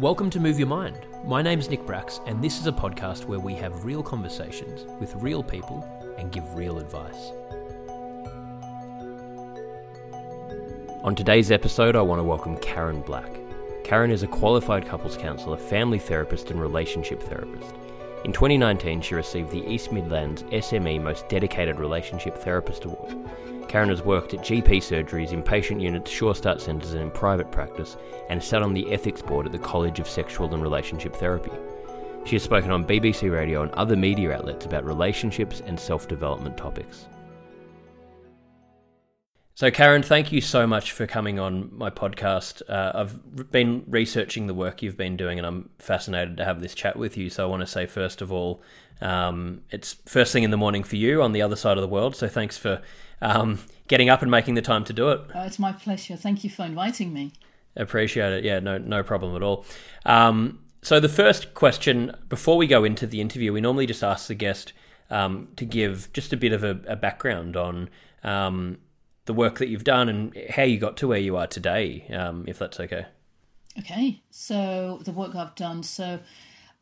Welcome to Move Your Mind. My name's Nick Brax, and this is a podcast where we have real conversations with real people and give real advice. On today's episode, I want to welcome Karen Black. Karen is a qualified couples counsellor, family therapist, and relationship therapist. In 2019, she received the East Midlands SME Most Dedicated Relationship Therapist Award. Karen has worked at GP surgeries, inpatient units, Sure Start centres, and in private practice, and sat on the ethics board at the College of Sexual and Relationship Therapy. She has spoken on BBC Radio and other media outlets about relationships and self development topics. So, Karen, thank you so much for coming on my podcast. Uh, I've been researching the work you've been doing, and I'm fascinated to have this chat with you. So, I want to say, first of all, um, it's first thing in the morning for you on the other side of the world. So, thanks for um, getting up and making the time to do it. Oh, it's my pleasure. Thank you for inviting me. Appreciate it. Yeah, no, no problem at all. Um, so, the first question before we go into the interview, we normally just ask the guest um, to give just a bit of a, a background on um, the work that you've done and how you got to where you are today, um, if that's okay. Okay, so the work I've done. So,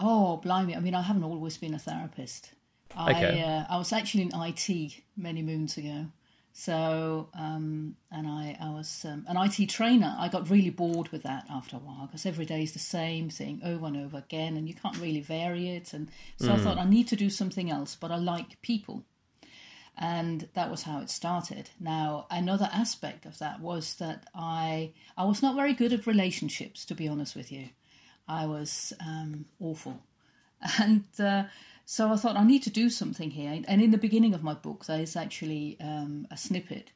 oh, blimey! I mean, I haven't always been a therapist. Okay. I uh, I was actually in IT many moons ago. So, um, and I, I was um, an IT trainer. I got really bored with that after a while because every day is the same thing over and over again, and you can't really vary it. And so I thought I need to do something else, but I like people and that was how it started. Now, another aspect of that was that I I was not very good at relationships, to be honest with you. I was um, awful, and uh, so I thought I need to do something here. And in the beginning of my book, there is actually um, a snippet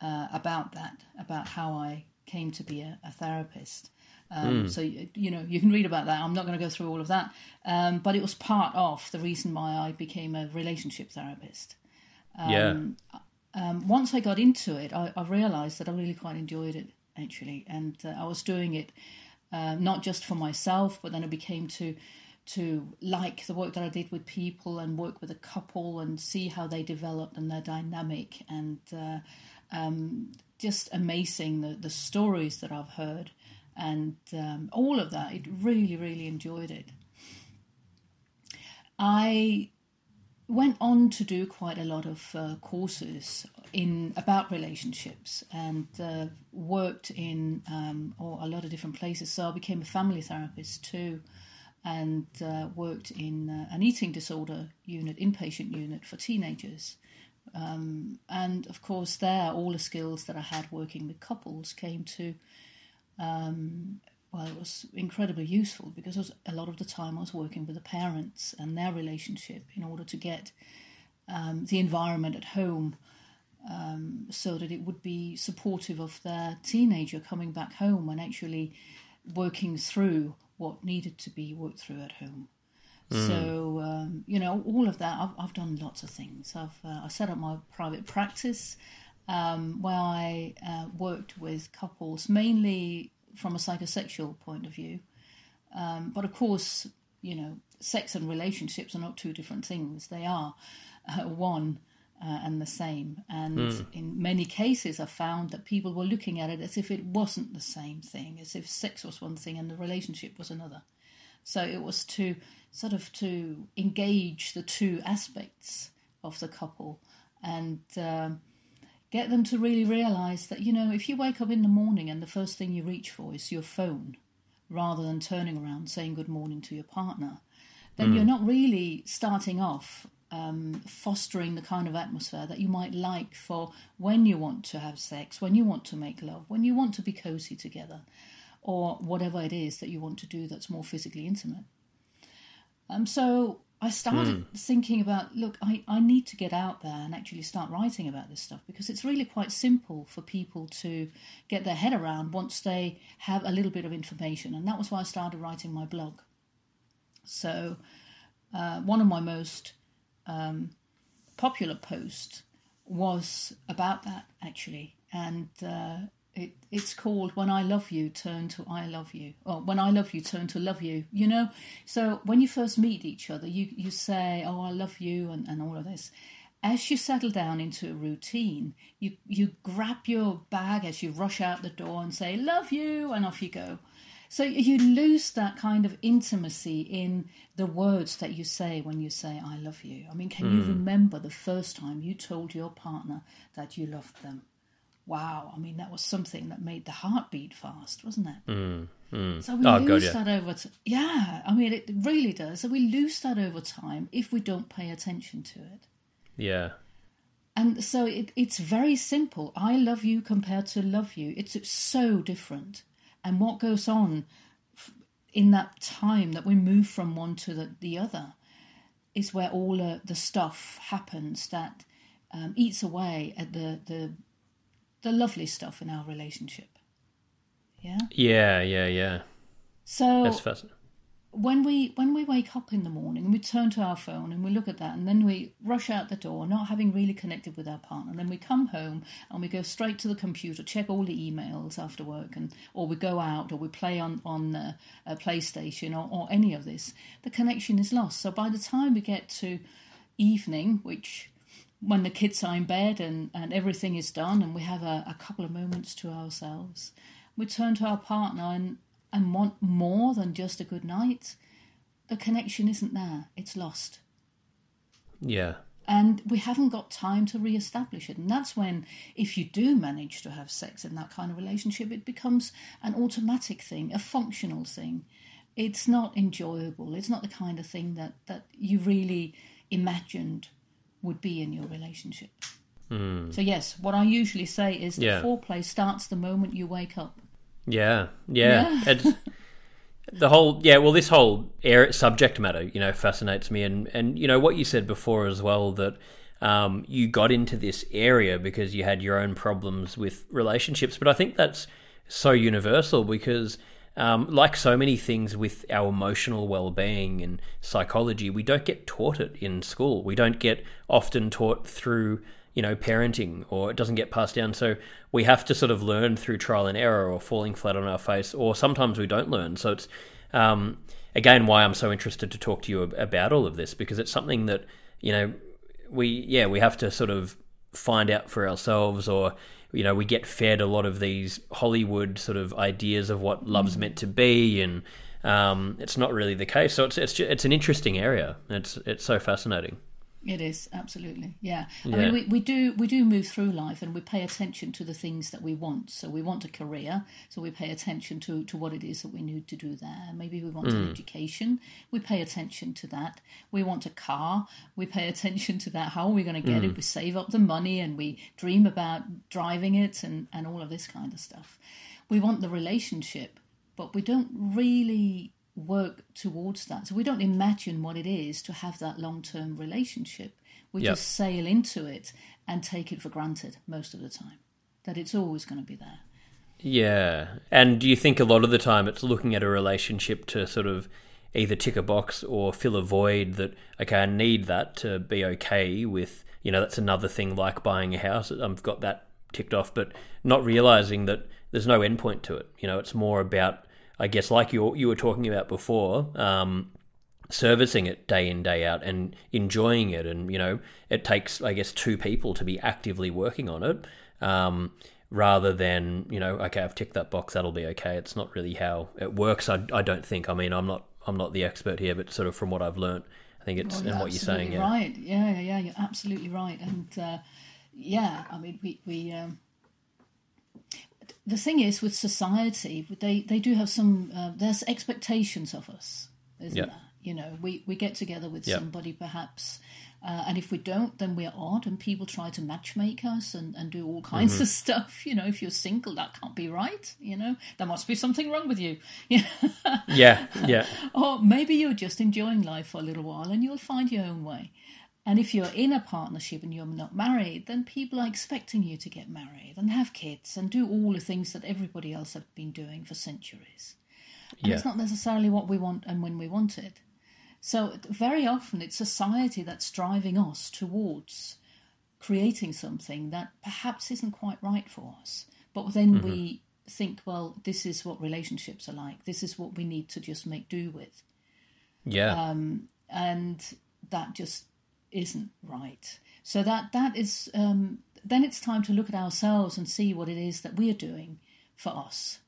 uh, about that, about how I came to be a, a therapist. Um, So you, know you can read about that. I'm not going to go through all of that, um, but it was part of the reason why I became a relationship therapist yeah. um, once I got into it, I, I realised that I really quite enjoyed it actually, and uh, I was doing it uh, not just for myself, but then it became to to like the work that I did with people and work with a couple and see how they developed and their dynamic and uh, um, just amazing the the stories that I've heard and um, all of that. It really really enjoyed it. I went on to do quite a lot of uh, courses in about relationships and uh, worked in um, or a lot of different places. So I became a family therapist too, and uh, worked in uh, an eating disorder unit, inpatient unit for teenagers. Um, and of course, there all the skills that I had working with couples came to um, well, it was incredibly useful because was, a lot of the time I was working with the parents and their relationship in order to get um, the environment at home um, so that it would be supportive of their teenager coming back home and actually working through what needed to be worked through at home. So um, you know, all of that. I've, I've done lots of things. I've uh, I set up my private practice um, where I uh, worked with couples mainly from a psychosexual point of view. Um, but of course, you know, sex and relationships are not two different things. They are uh, one uh, and the same. And in many cases, I found that people were looking at it as if it wasn't the same thing, as if sex was one thing and the relationship was another. So it was to sort of to engage the two aspects of the couple and um, get them to really realize that you know if you wake up in the morning and the first thing you reach for is your phone rather than turning around saying good morning to your partner then you're not really starting off um, fostering the kind of atmosphere that you might like for when you want to have sex when you want to make love when you want to be cozy together or whatever it is that you want to do that's more physically intimate um, so I started thinking about look, I, I need to get out there and actually start writing about this stuff because it's really quite simple for people to get their head around once they have a little bit of information. And that was why I started writing my blog. So, uh, one of my most um, popular post was about that actually. And uh, it, it's called When I Love You, Turn to I Love You. Or When I Love You, Turn to Love You. You know, so when you first meet each other, you, you say, Oh, I love you, and, and all of this. As you settle down into a routine, you, you grab your bag as you rush out the door and say, Love you, and off you go. So you lose that kind of intimacy in the words that you say when you say, I love you. I mean, can you remember the first time you told your partner that you loved them? wow, I mean, that was something that made the heart beat fast, wasn't it? Mm, So we Oh, God, lose yeah. that over time. Yeah, I mean, it really does. So we lose that over time if we don't pay attention to it. Yeah. And so it, it's very simple. I love you compared to love you. It's, it's so different. And what goes on in that time that we move from one to the, the other is where all uh, the stuff happens that um, eats away at the, the the lovely stuff in our relationship. Yeah. Yeah, yeah, yeah. So That's fascinating. When we when we wake up in the morning and we turn to our phone and we look at that and then we rush out the door not having really connected with our partner and then we come home and we go straight to the computer check all the emails after work and or we go out or we play on on uh, a playstation or, or any of this the connection is lost. So by the time we get to evening which when the kids are in bed and, and everything is done and we have a, a couple of moments to ourselves we turn to our partner and and want more than just a good night, the connection isn't there. It's lost. Yeah. And we haven't got time to re establish it. And that's when, if you do manage to have sex in that kind of relationship, it becomes an automatic thing, a functional thing. It's not enjoyable. It's not the kind of thing that, that you really imagined would be in your relationship. Hmm. So, yes, what I usually say is that Yeah. foreplay starts the moment you wake up. Yeah, yeah. It's, the whole yeah. Well, this whole air subject matter, you know, fascinates me, and and you know what you said before as well that um, you got into this area because you had your own problems with relationships, but I think that's so universal because. Um, like so many things with our emotional well-being and psychology, we don't get taught it in school. We don't get often taught through you know, parenting or it doesn't get passed down. So we have to sort of learn through trial and error or falling flat on our face, or sometimes we don't learn. So it's, um, again, why I'm so interested to talk to you about all of this because it's something that, you know, we, yeah, we have to sort of find out for ourselves or, you know, we get fed a lot of these Hollywood sort of ideas of what love's meant to be and, um, it's not really the case. So it's, it's, it's an interesting area. It's, it's so fascinating. It is absolutely, yeah. I Yeah. mean, we, we do we do move through life, and we pay attention to the things that we want. So we want a career, so we pay attention to to what it is that we need to do there. Maybe we want an mm. education, we pay attention to that. We want a car, we pay attention to that. How are we going to get it? Mm. We save up the money, and we dream about driving it, and and all of this kind of stuff. We want the relationship, but we don't really work towards that. So we don't imagine what it is to have that long term relationship. We Yep. just sail into it and take it for granted most of the time that it's always going to be there. Yeah. And do you think a lot of the time it's looking at a relationship to sort of either tick a box or fill a void that, okay, I need that to be okay with, you know, that's another thing like buying a house. I've got that ticked off, but not realizing that there's no endpoint to it. You know, it's more about, I guess, like you, you were talking about before, um, servicing it day in day out and enjoying it and you know it takes i guess two people to be actively working on it um, rather than you know okay i've ticked that box that'll be okay it's not really how it works i, I don't think i mean i'm not i'm not the expert here but sort of from what i've learned i think it's Well, and what you're saying Right. Yeah, yeah, yeah. You're absolutely right. And uh, yeah, I mean, we. we um, the thing is with society, they, they do have some, uh, there's expectations of us, isn't Yeah. there? You know, we, we get together with Yeah. somebody perhaps, uh, and if we don't, then we're odd, and people try to matchmake us and, and do all kinds Mm-hmm. of stuff. You know, if you're single, that can't be right. You know, there must be something wrong with you. Yeah. Yeah, yeah, or maybe you're just enjoying life for a little while and you'll find your own way. And if you're in a partnership and you're not married, then people are expecting you to get married and have kids and do all the things that everybody else have been doing for centuries. And yeah. it's not necessarily what we want and when we want it. So very often it's society that's driving us towards creating something that perhaps isn't quite right for us. But then we think, well, this is what relationships are like. This is what we need to just make do with. yeah. Um, and that just isn't right. So that that is um, then it's time to look at ourselves and see what it is that we're doing for us.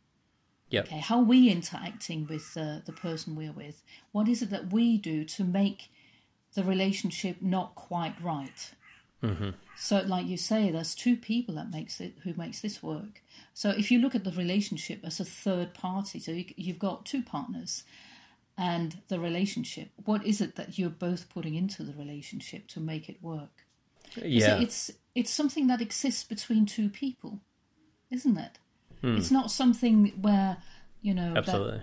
Yep. Okay, how are we interacting with uh, the person we're with? What is it that we do to make the relationship not quite right? Mm-hmm. So, like you say, there's two people that makes it who makes this work. So, if you look at the relationship as a third party, so you, you've got two partners and the relationship. What is it that you're both putting into the relationship to make it work? Yeah. it's it's something that exists between two people, isn't it? Hmm. It's not something where you know that Absolutely.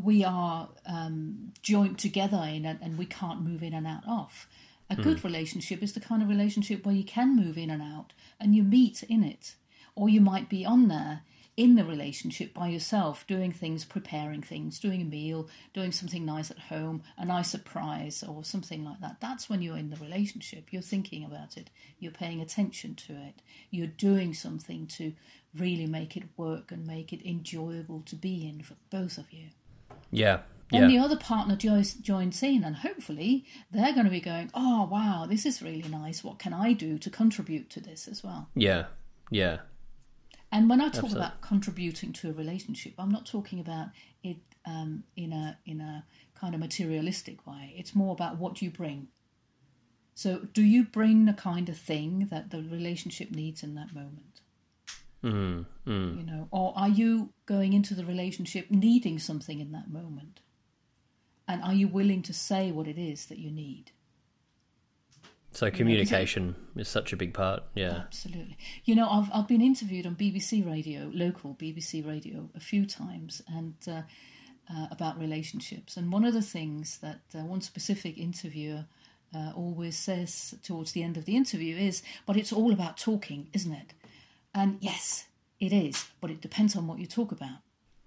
we are um, joined together in and, and we can't move in and out of. A good relationship is the kind of relationship where you can move in and out and you meet in it. Or you might be on there in the relationship by yourself, doing things, preparing things, doing a meal, doing something nice at home, a nice surprise, or something like that. That's when you're in the relationship. You're thinking about it, you're paying attention to it, you're doing something to really make it work and make it enjoyable to be in for both of you. Yeah. Then the other partner joins, joins in, and hopefully they're going to be going, Oh, wow, this is really nice. What can I do to contribute to this as well? Yeah. Yeah. And when I talk Absolutely. about contributing to a relationship, I'm not talking about it um, in a in a kind of materialistic way. It's more about what you bring. So, do you bring the kind of thing that the relationship needs in that moment? Mm, mm. You know, or are you going into the relationship needing something in that moment? And are you willing to say what it is that you need? So communication is such a big part. Yeah. Absolutely. You know, I've I've been interviewed on BBC Radio, local BBC Radio, a few times, and uh, uh, about relationships. And one of the things that uh, one specific interviewer uh, always says towards the end of the interview is, "But it's all about talking, isn't it?" And yes, it is, but it depends on what you talk about.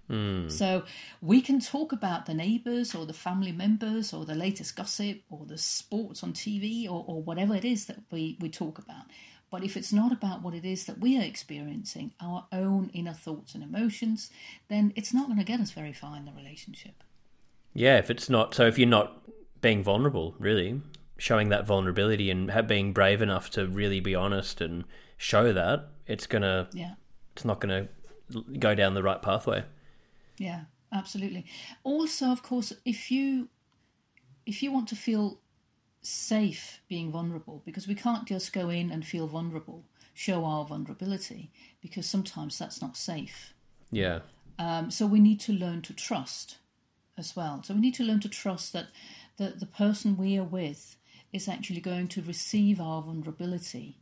Mm. So we can talk about the neighbours or the family members or the latest gossip or the sports on TV or, or whatever it is that we, we talk about. But if it's not about what it is that we are experiencing, our own inner thoughts and emotions, then it's not going to get us very far in the relationship. Yeah, if it's not so if you're not being vulnerable, really, showing that vulnerability and being brave enough to really be honest and show that, it's going to Yeah. it's not going to go down the right pathway. Yeah, absolutely. Also, of course, if you if you want to feel safe being vulnerable, because we can't just go in and feel vulnerable, show our vulnerability, because sometimes that's not safe. Yeah. Um, so we need to learn to trust as well. So we need to learn to trust that the, the person we are with is actually going to receive our vulnerability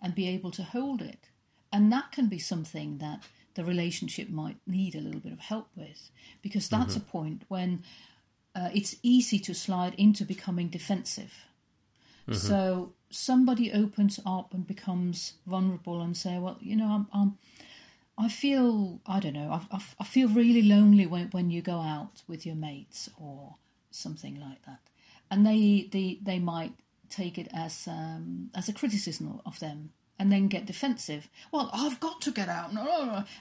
and be able to hold it. And that can be something that the relationship might need a little bit of help with, because that's a point when uh, it's easy to slide into becoming defensive. So somebody opens up and becomes vulnerable and say, "Well, you know, I'm, I'm I feel I don't know. I, I, I feel really lonely when when you go out with your mates or something like that, and they they they might take it as um, as a criticism of them and then get defensive. Well, I've got to get out,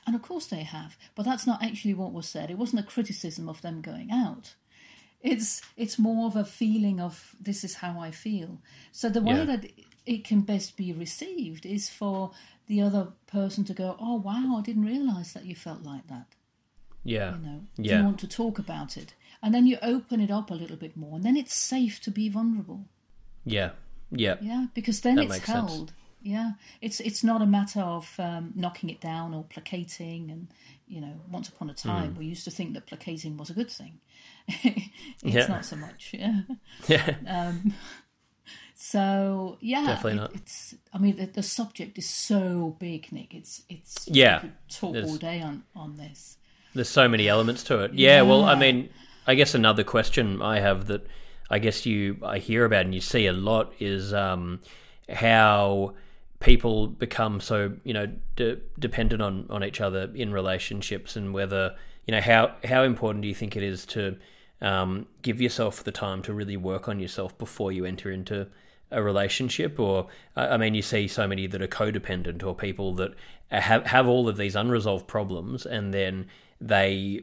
and of course they have, but that's not actually what was said. It wasn't a criticism of them going out. It's it's more of a feeling of this is how I feel. So the way Yeah. that it can best be received is for the other person to go, "Oh wow, I didn't realize that you felt like that." Yeah. You know, do Yeah. you want to talk about it? And then you open it up a little bit more, and then it's safe to be vulnerable. Yeah. Yeah. Yeah, because then That it's held. sense. Yeah. It's it's not a matter of um, knocking it down or placating. And you know, once upon a time, we used to think that placating was a good thing. it's Yeah. not so much. Yeah. Yeah. So yeah, Definitely it- not. It's. I mean, the, the subject is so big, Nick. It's it's. Yeah. talk There's- all day on on this. There's so many elements to it. Yeah, well, I mean, I guess another question I have that I guess you I hear about and you see a lot is um, how people become so you know de- dependent on on each other in relationships and whether you know how how important do you think it is to um, give yourself the time to really work on yourself before you enter into a relationship? Or I mean you see so many that are codependent or people that have have all of these unresolved problems and then they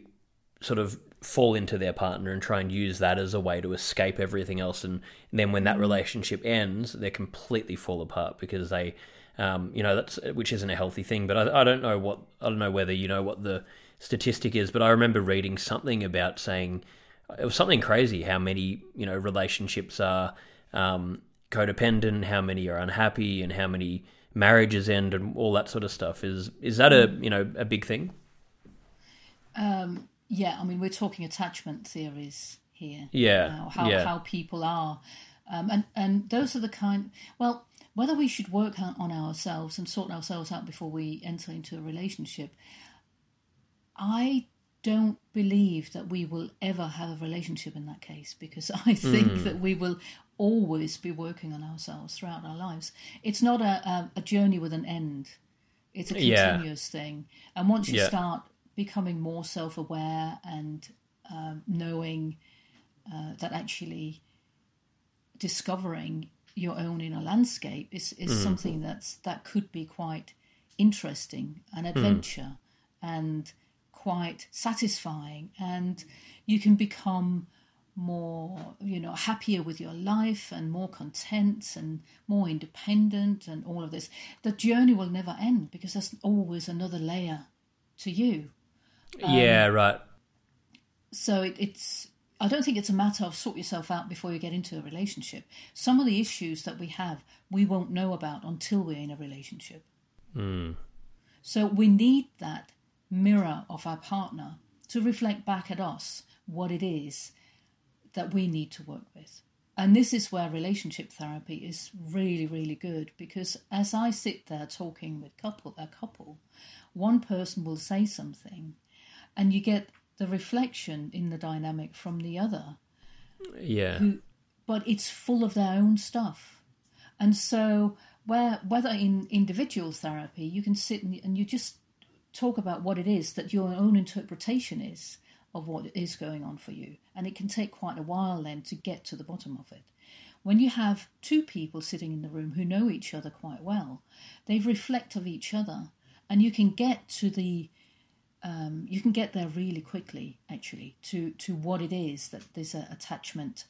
sort of fall into their partner and try and use that as a way to escape everything else. And, then when that relationship ends they completely fall apart because they um, you know that's which isn't a healthy thing but I, I don't know what I don't know whether you know what the statistic is but I remember reading something about saying it was something crazy how many you know relationships are um, codependent how many are unhappy and how many marriages end and all that sort of stuff. Is is that a you know a big thing Yeah, I mean, we're talking attachment theories here. Yeah, now, how yeah. how people are, um, and and those are the kind. Well, whether we should work on ourselves and sort ourselves out before we enter into a relationship, I don't believe that we will ever have a relationship in that case because I think Hmm. that we will always be working on ourselves throughout our lives. It's not a a, a journey with an end. It's a Yeah. continuous thing, and once you Yeah. start becoming more self-aware and um, knowing uh, that actually discovering your own inner landscape is, is something that's that could be quite interesting, an adventure, and quite satisfying, and you can become more you know happier with your life and more content and more independent and all of this. The journey will never end because there's always another layer to you Um, yeah right. So it, it's i don't think it's a matter of sort yourself out before you get into a relationship. Some of the issues that we have we won't know about until we're in a relationship. Hmm. So we need that mirror of our partner to reflect back at us what it is that we need to work with. And this is where relationship therapy is really really good because as i sit there talking with couple a couple one person will say something and you get the reflection in the dynamic from the other. Yeah. But it's full of their own stuff. And so where whether in individual therapy you can sit and, and you just talk about what it is that your own interpretation is of what is going on for you. And it can take quite a while then to get to the bottom of it. When you have two people sitting in the room who know each other quite well they reflect of each other. And you can get to the um, you can get there really quickly actually to to what it is that this uh, attachment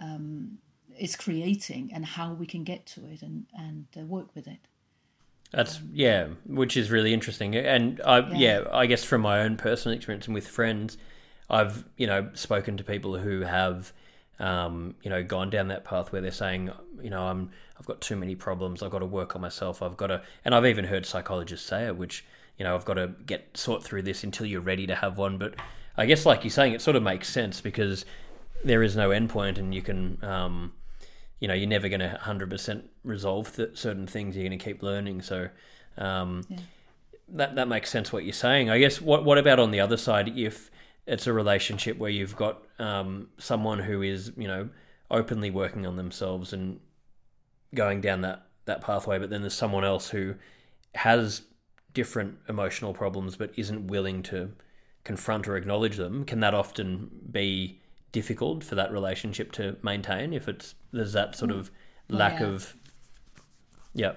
um, is creating and how we can get to it and and uh, work with it That's yeah, which is really interesting. And I yeah. Yeah. I guess from my own personal experience and with friends, I've you know spoken to people who have um, you know gone down that path where they're saying you know I'm I've got too many problems. I've got to work on myself. I've got to, and I've even heard psychologists say it, which you know I've got to get sort through this until you're ready to have one. But I guess like you're saying, it sort of makes sense because there is no endpoint, and you can. Um, you know, you're never going to 100% resolve th- certain things. You're going to keep learning. So um, that that makes sense what you're saying. I guess what what about on the other side if it's a relationship where you've got um, someone who is you know openly working on themselves and going down that that pathway, but then there's someone else who has different emotional problems but isn't willing to confront or acknowledge them. Can that often be difficult for that relationship to maintain if it's there's that sort of lack yeah. of yeah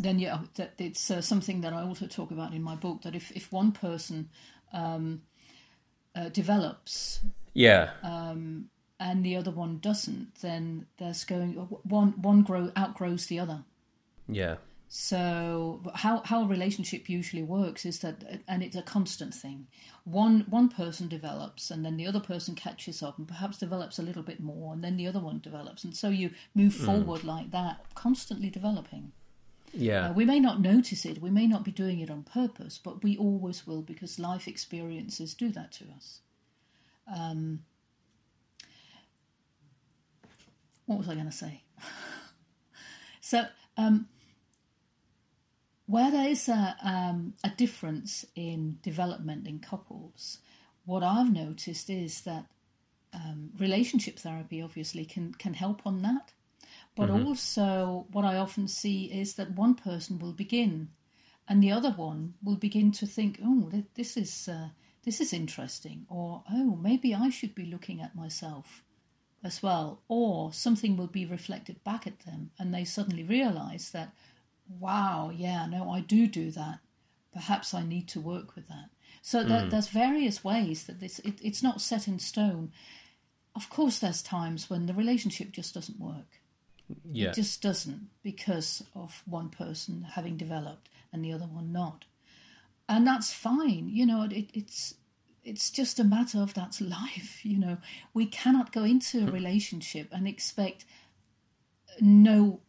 then yeah, that it's uh, something that I also talk about in my book. That if if one person um, uh, develops yeah um, and the other one doesn't, then there's going one one grow outgrows the other. yeah So how how a relationship usually works is that, and it's a constant thing. One one person develops, and then the other person catches up, and perhaps develops a little bit more, and then the other one develops, and so you move forward like that, constantly developing. Yeah. Uh, we may not notice it, we may not be doing it on purpose, but we always will because life experiences do that to us. Um, what was I going to say? so, um, where there is a, um, a difference in development in couples, what I've noticed is that um, relationship therapy obviously can, can help on that. But also, what I often see is that one person will begin, and the other one will begin to think, "Oh, this is uh, this is interesting," or "Oh, maybe I should be looking at myself as well," or something will be reflected back at them, and they suddenly realise that, "Wow, yeah, no, I do do that. Perhaps I need to work with that." So that, hmm. there's various ways that this it, it's not set in stone. Of course, there's times when the relationship just doesn't work. Yeah. It just doesn't because of one person having developed and the other one not. And that's fine. You know, it, it's it's just a matter of that's life. You know, we cannot go into a hmm. relationship and expect no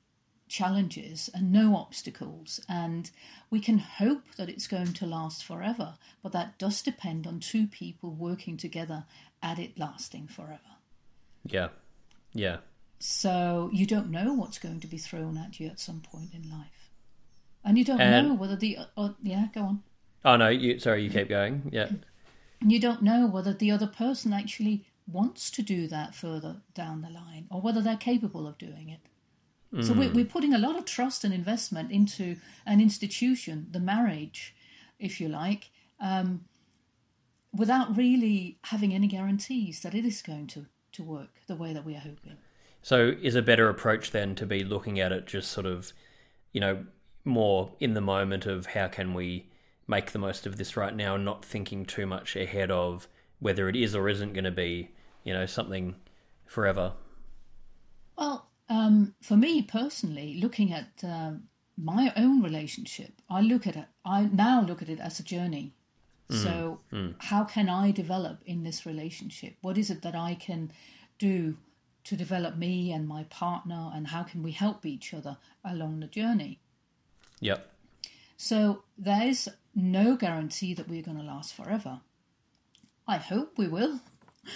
challenges and no obstacles. And we can hope that it's going to last forever, but that does depend on two people working together at it lasting forever. Yeah. Yeah. So you don't know what's going to be thrown at you at some point in life, and you don't And- know whether the uh, yeah go on. Oh no, you sorry, you keep going. Yeah. And you don't know whether the other person actually wants to do that further down the line, or whether they're capable of doing it. So we're, we're putting a lot of trust and investment into an institution, the marriage, if you like, um, without really having any guarantees that it is going to, to work the way that we are hoping. So is a better approach then to be looking at it just sort of, you know, more in the moment of how can we make the most of this right now and not thinking too much ahead of whether it is or isn't going to be, you know, something forever. Well, um, for me personally, looking at um, my own relationship, I look at it. I now look at it as a journey. So, how can I develop in this relationship? What is it that I can do to develop me and my partner, and how can we help each other along the journey? Yep. So, there is no guarantee that we're going to last forever. I hope we will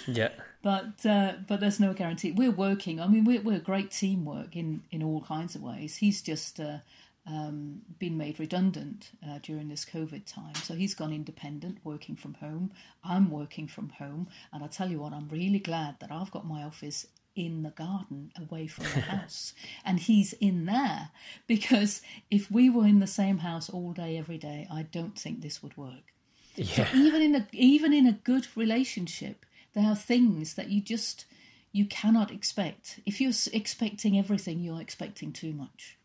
Yeah. but uh, but there's no guarantee. We're working. I mean, we're we're great teamwork in in all kinds of ways. He's just uh, um, been made redundant uh, during this COVID time, so he's gone independent, working from home. I'm working from home, and I tell you what, I'm really glad that I've got my office in the garden away from the house and he's in there because if we were in the same house all day every day i don't think this would work Yeah. even in a even in a good relationship there are things that you just you cannot expect if you're expecting everything you're expecting too much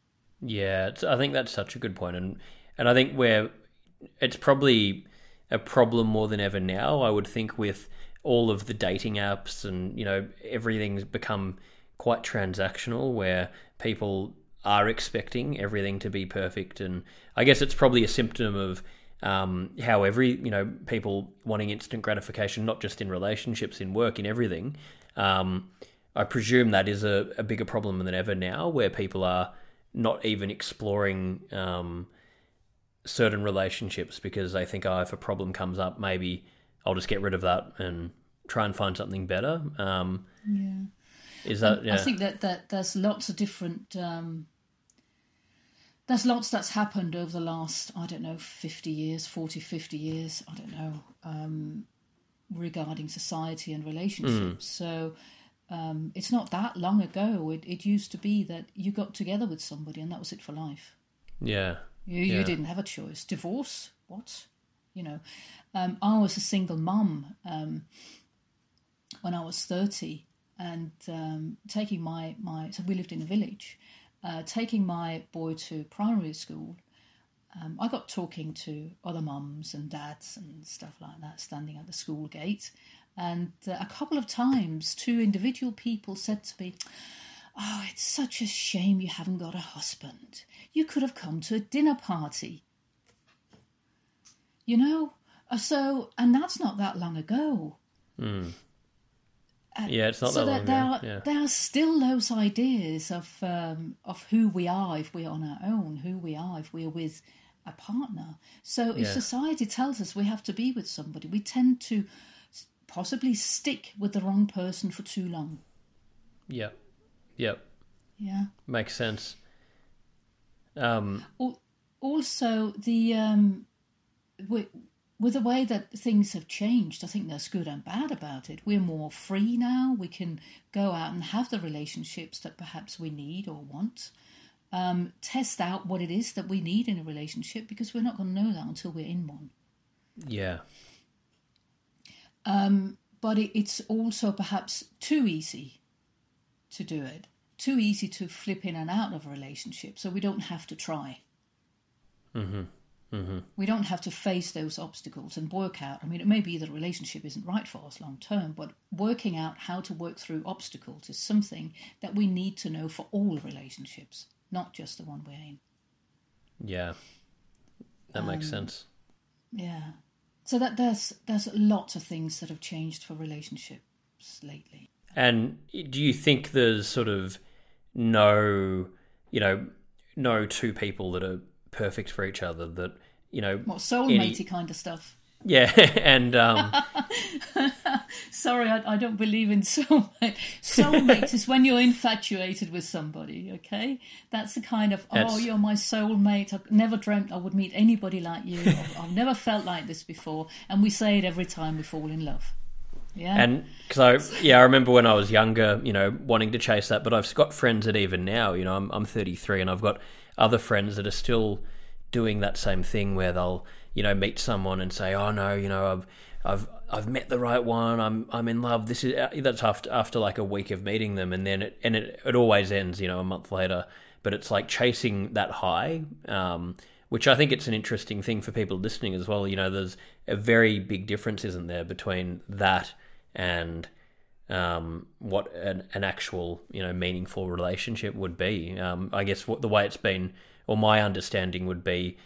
Yeah, I think that's such a good point, and and I think where it's probably a problem more than ever now. I would think with all of the dating apps and you know everything's become quite transactional, where people are expecting everything to be perfect, and I guess it's probably a symptom of um, how every you know people wanting instant gratification, not just in relationships, in work, in everything. Um, I presume that is a, a bigger problem than ever now, where people are not even exploring um, certain relationships because they think, oh, if a problem comes up, maybe I'll just get rid of that and try and find something better. Um, yeah is that yeah? i think that that there's lots of different um there's lots that's happened over the last i don't know 50 years 40 50 years i don't know um regarding society and relationships so um, it's not that long ago. It, it used to be that you got together with somebody and that was it for life. yeah, You, Yeah. you didn't have a choice. Divorce? What? You know, um, I was a single mum um, when I was 30 and um, taking my, my, so we lived in a village, uh, taking my boy to primary school. Um, I got talking to other mums and dads and stuff like that, standing at the school gate. And uh, a couple of times, two individual people said to me, Oh, it's such a shame you haven't got a husband. You could have come to a dinner party. You know? Uh, So, and that's not that long ago. Yeah, it's not so that long there are Yeah. there are still those ideas of um, of who we are if we're on our own, who we are if we're with a partner. So if Yeah. society tells us we have to be with somebody, we tend to possibly stick with the wrong person for too long. Yep. Yep. Yeah. Makes sense. Um, Also, the um, with, with the way that things have changed, I think there's good and bad about it. We're more free now. We can go out and have the relationships that perhaps we need or want. Um, test out what it is that we need in a relationship because we're not going to know that until we're in one. yeah. But it, it's also perhaps too easy to do it, too easy to flip in and out of a relationship, so we don't have to try. Mm-hmm. We don't have to face those obstacles and work out. I mean, it may be that a relationship isn't right for us long term, but working out how to work through obstacles is something that we need to know for all relationships, not just the one we're in. Yeah. That makes um, sense. Yeah. So that there's there's lots of things that have changed for relationships lately. And do you think there's sort of no, you know, no two people that are perfect for each other that, you know, What soulmatey kind of stuff. yeah, and um Sorry, I, I don't believe in soulmate. Soulmate is when you're infatuated with somebody, okay? That's the kind of, oh, you're my soulmate. I never dreamt I would meet anybody like you. I've, I've never felt like this before. And we say it every time we fall in love. Yeah. And I, yeah, I remember when I was younger, you know, wanting to chase that. But I've got friends that even now, you know, I'm I'm 33, and I've got other friends that are still doing that same thing where they'll, you know, meet someone and say, oh no, you know, I've I've I've met the right one. I'm I'm in love. This is that's after after like a week of meeting them, and then it and it it always ends, you know, a month later. But it's like chasing that high. Um, which I think it's an interesting thing for people listening as well. You know, there's a very big difference, isn't there, between that and um, what an, an actual, you know, meaningful relationship would be. Um, I guess what the way it's been, or my understanding would be,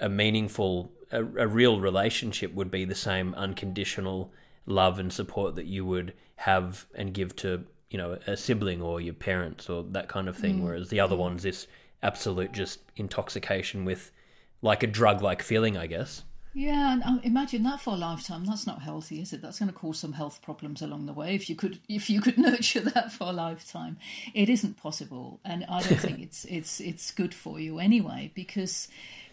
a meaningful, a, a real relationship would be the same unconditional love and support that you would have and give to, you know, a sibling or your parents or that kind of thing. Whereas the other one's this absolute just intoxication with, like a drug-like feeling, I guess. Yeah, and um, imagine that for a lifetime. That's not healthy, is it? That's going to cause some health problems along the way. If you could, if you could nurture that for a lifetime, it isn't possible, and I don't think it's it's it's good for you anyway. Because,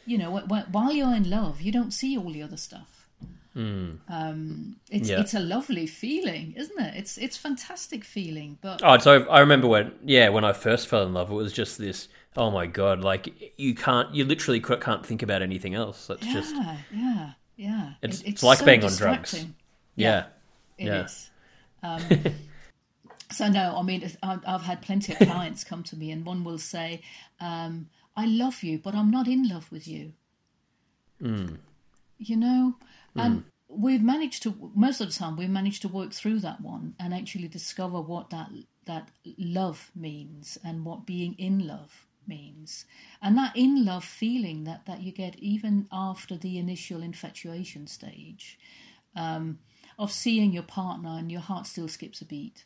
you know, wh- wh- while you're in love, you don't see all the other stuff. Um, it's Yeah. it's a lovely feeling, isn't it? It's it's fantastic feeling, but Oh, so I remember when, yeah, when I first fell in love, it was just this. Oh my god! Like you can't, you literally can't think about anything else. That's yeah, just, yeah, yeah. It's- It- it's like so being on drugs. distracting. yeah, It Yeah. is. Um, so no, I mean, I've, had plenty of clients come to me, and one will say, um, "I love you, but I'm not in love with you." You know, and we've managed to most of the time we've managed to work through that one and actually discover what that that love means and what being in love means. And that in love feeling that that you get even after the initial infatuation stage um, of seeing your partner and your heart still skips a beat.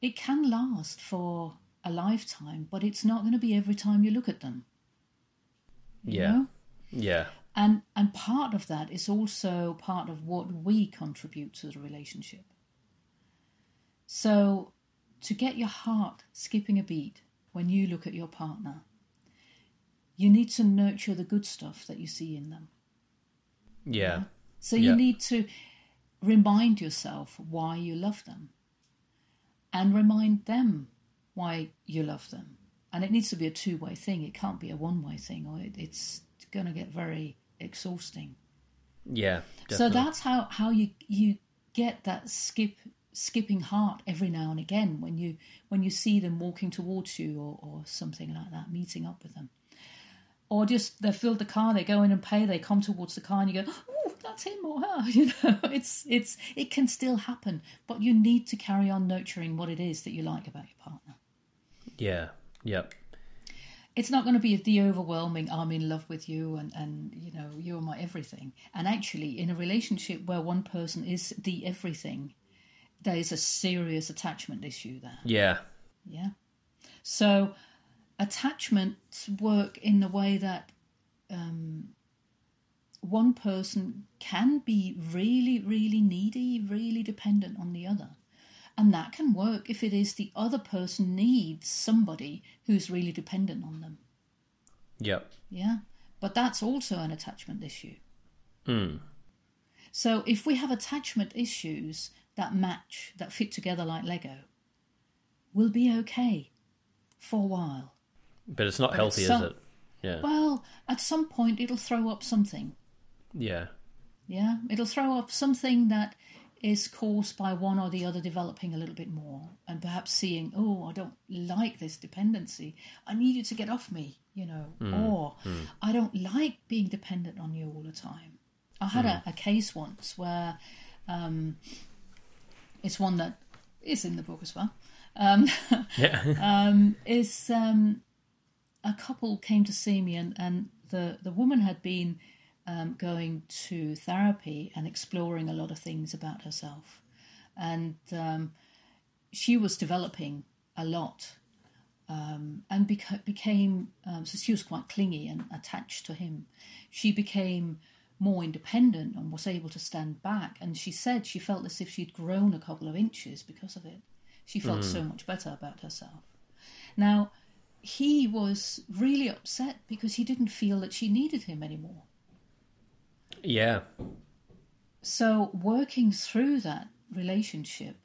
It can last for a lifetime but it's not going to be every time you look at them. Yeah, know? yeah, and and part of that is also part of what we contribute to the relationship. So to get your heart skipping a beat when you look at your partner you need to nurture the good stuff that you see in them yeah, so you Yeah. need to remind yourself why you love them and remind them why you love them. And it needs to be a two way thing. It can't be a one way thing or it, it's going to get very exhausting. yeah. So that's how, how you, you get that skip skipping heart every now and again when you when you see them walking towards you or, or something like that, meeting up with them. Or just they fill the car, they go in and pay, they come towards the car and you go, Oh, that's him or her. You know, it's it's it can still happen. But you need to carry on nurturing what it is that you like about your partner. yeah, yep, It's not going to be the overwhelming I'm in love with you and, and you know, you're my everything. And actually in a relationship where one person is the everything, there is a serious attachment issue there. Yeah. Yeah. So attachments work in the way that um, one person can be really, really needy, really dependent on the other. And that can work if it is the other person needs somebody who's really dependent on them. Yep. Yeah. But that's also an attachment issue. Mm. So if we have attachment issues that match, that fit together like Lego, we'll be okay for a while. But it's not But healthy, some- is it? Yeah. Well, at some point it'll throw up something. yeah. Yeah, it'll throw up something that is caused by one or the other developing a little bit more and perhaps seeing, oh, I don't like this dependency. I need you to get off me, you know, hmm. or hmm. I don't like being dependent on you all the time. I had hmm. a, a case once where um, it's one that is in the book as well. Um, Yeah. is um, a couple came to see me, and, and the, the woman had been um, going to therapy and exploring a lot of things about herself. And um, she was developing a lot um, and beca- became, um, so she was quite clingy and attached to him. She became more independent and was able to stand back. And she said she felt as if she'd grown a couple of inches because of it. She felt hmm. so much better about herself. Now, he was really upset because he didn't feel that she needed him anymore. yeah. So, working through that relationship,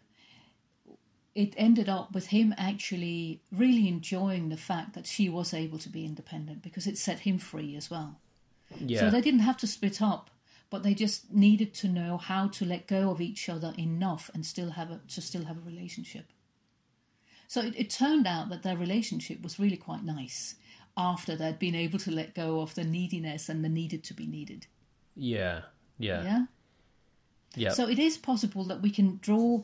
it ended up with him actually really enjoying the fact that she was able to be independent because it set him free as well. Yeah. So they didn't have to split up, but they just needed to know how to let go of each other enough and still have a to still have a relationship. So it, it turned out that their relationship was really quite nice after they'd been able to let go of the neediness and the needed to be needed. yeah. Yeah. Yeah. Yeah. So it is possible that we can draw,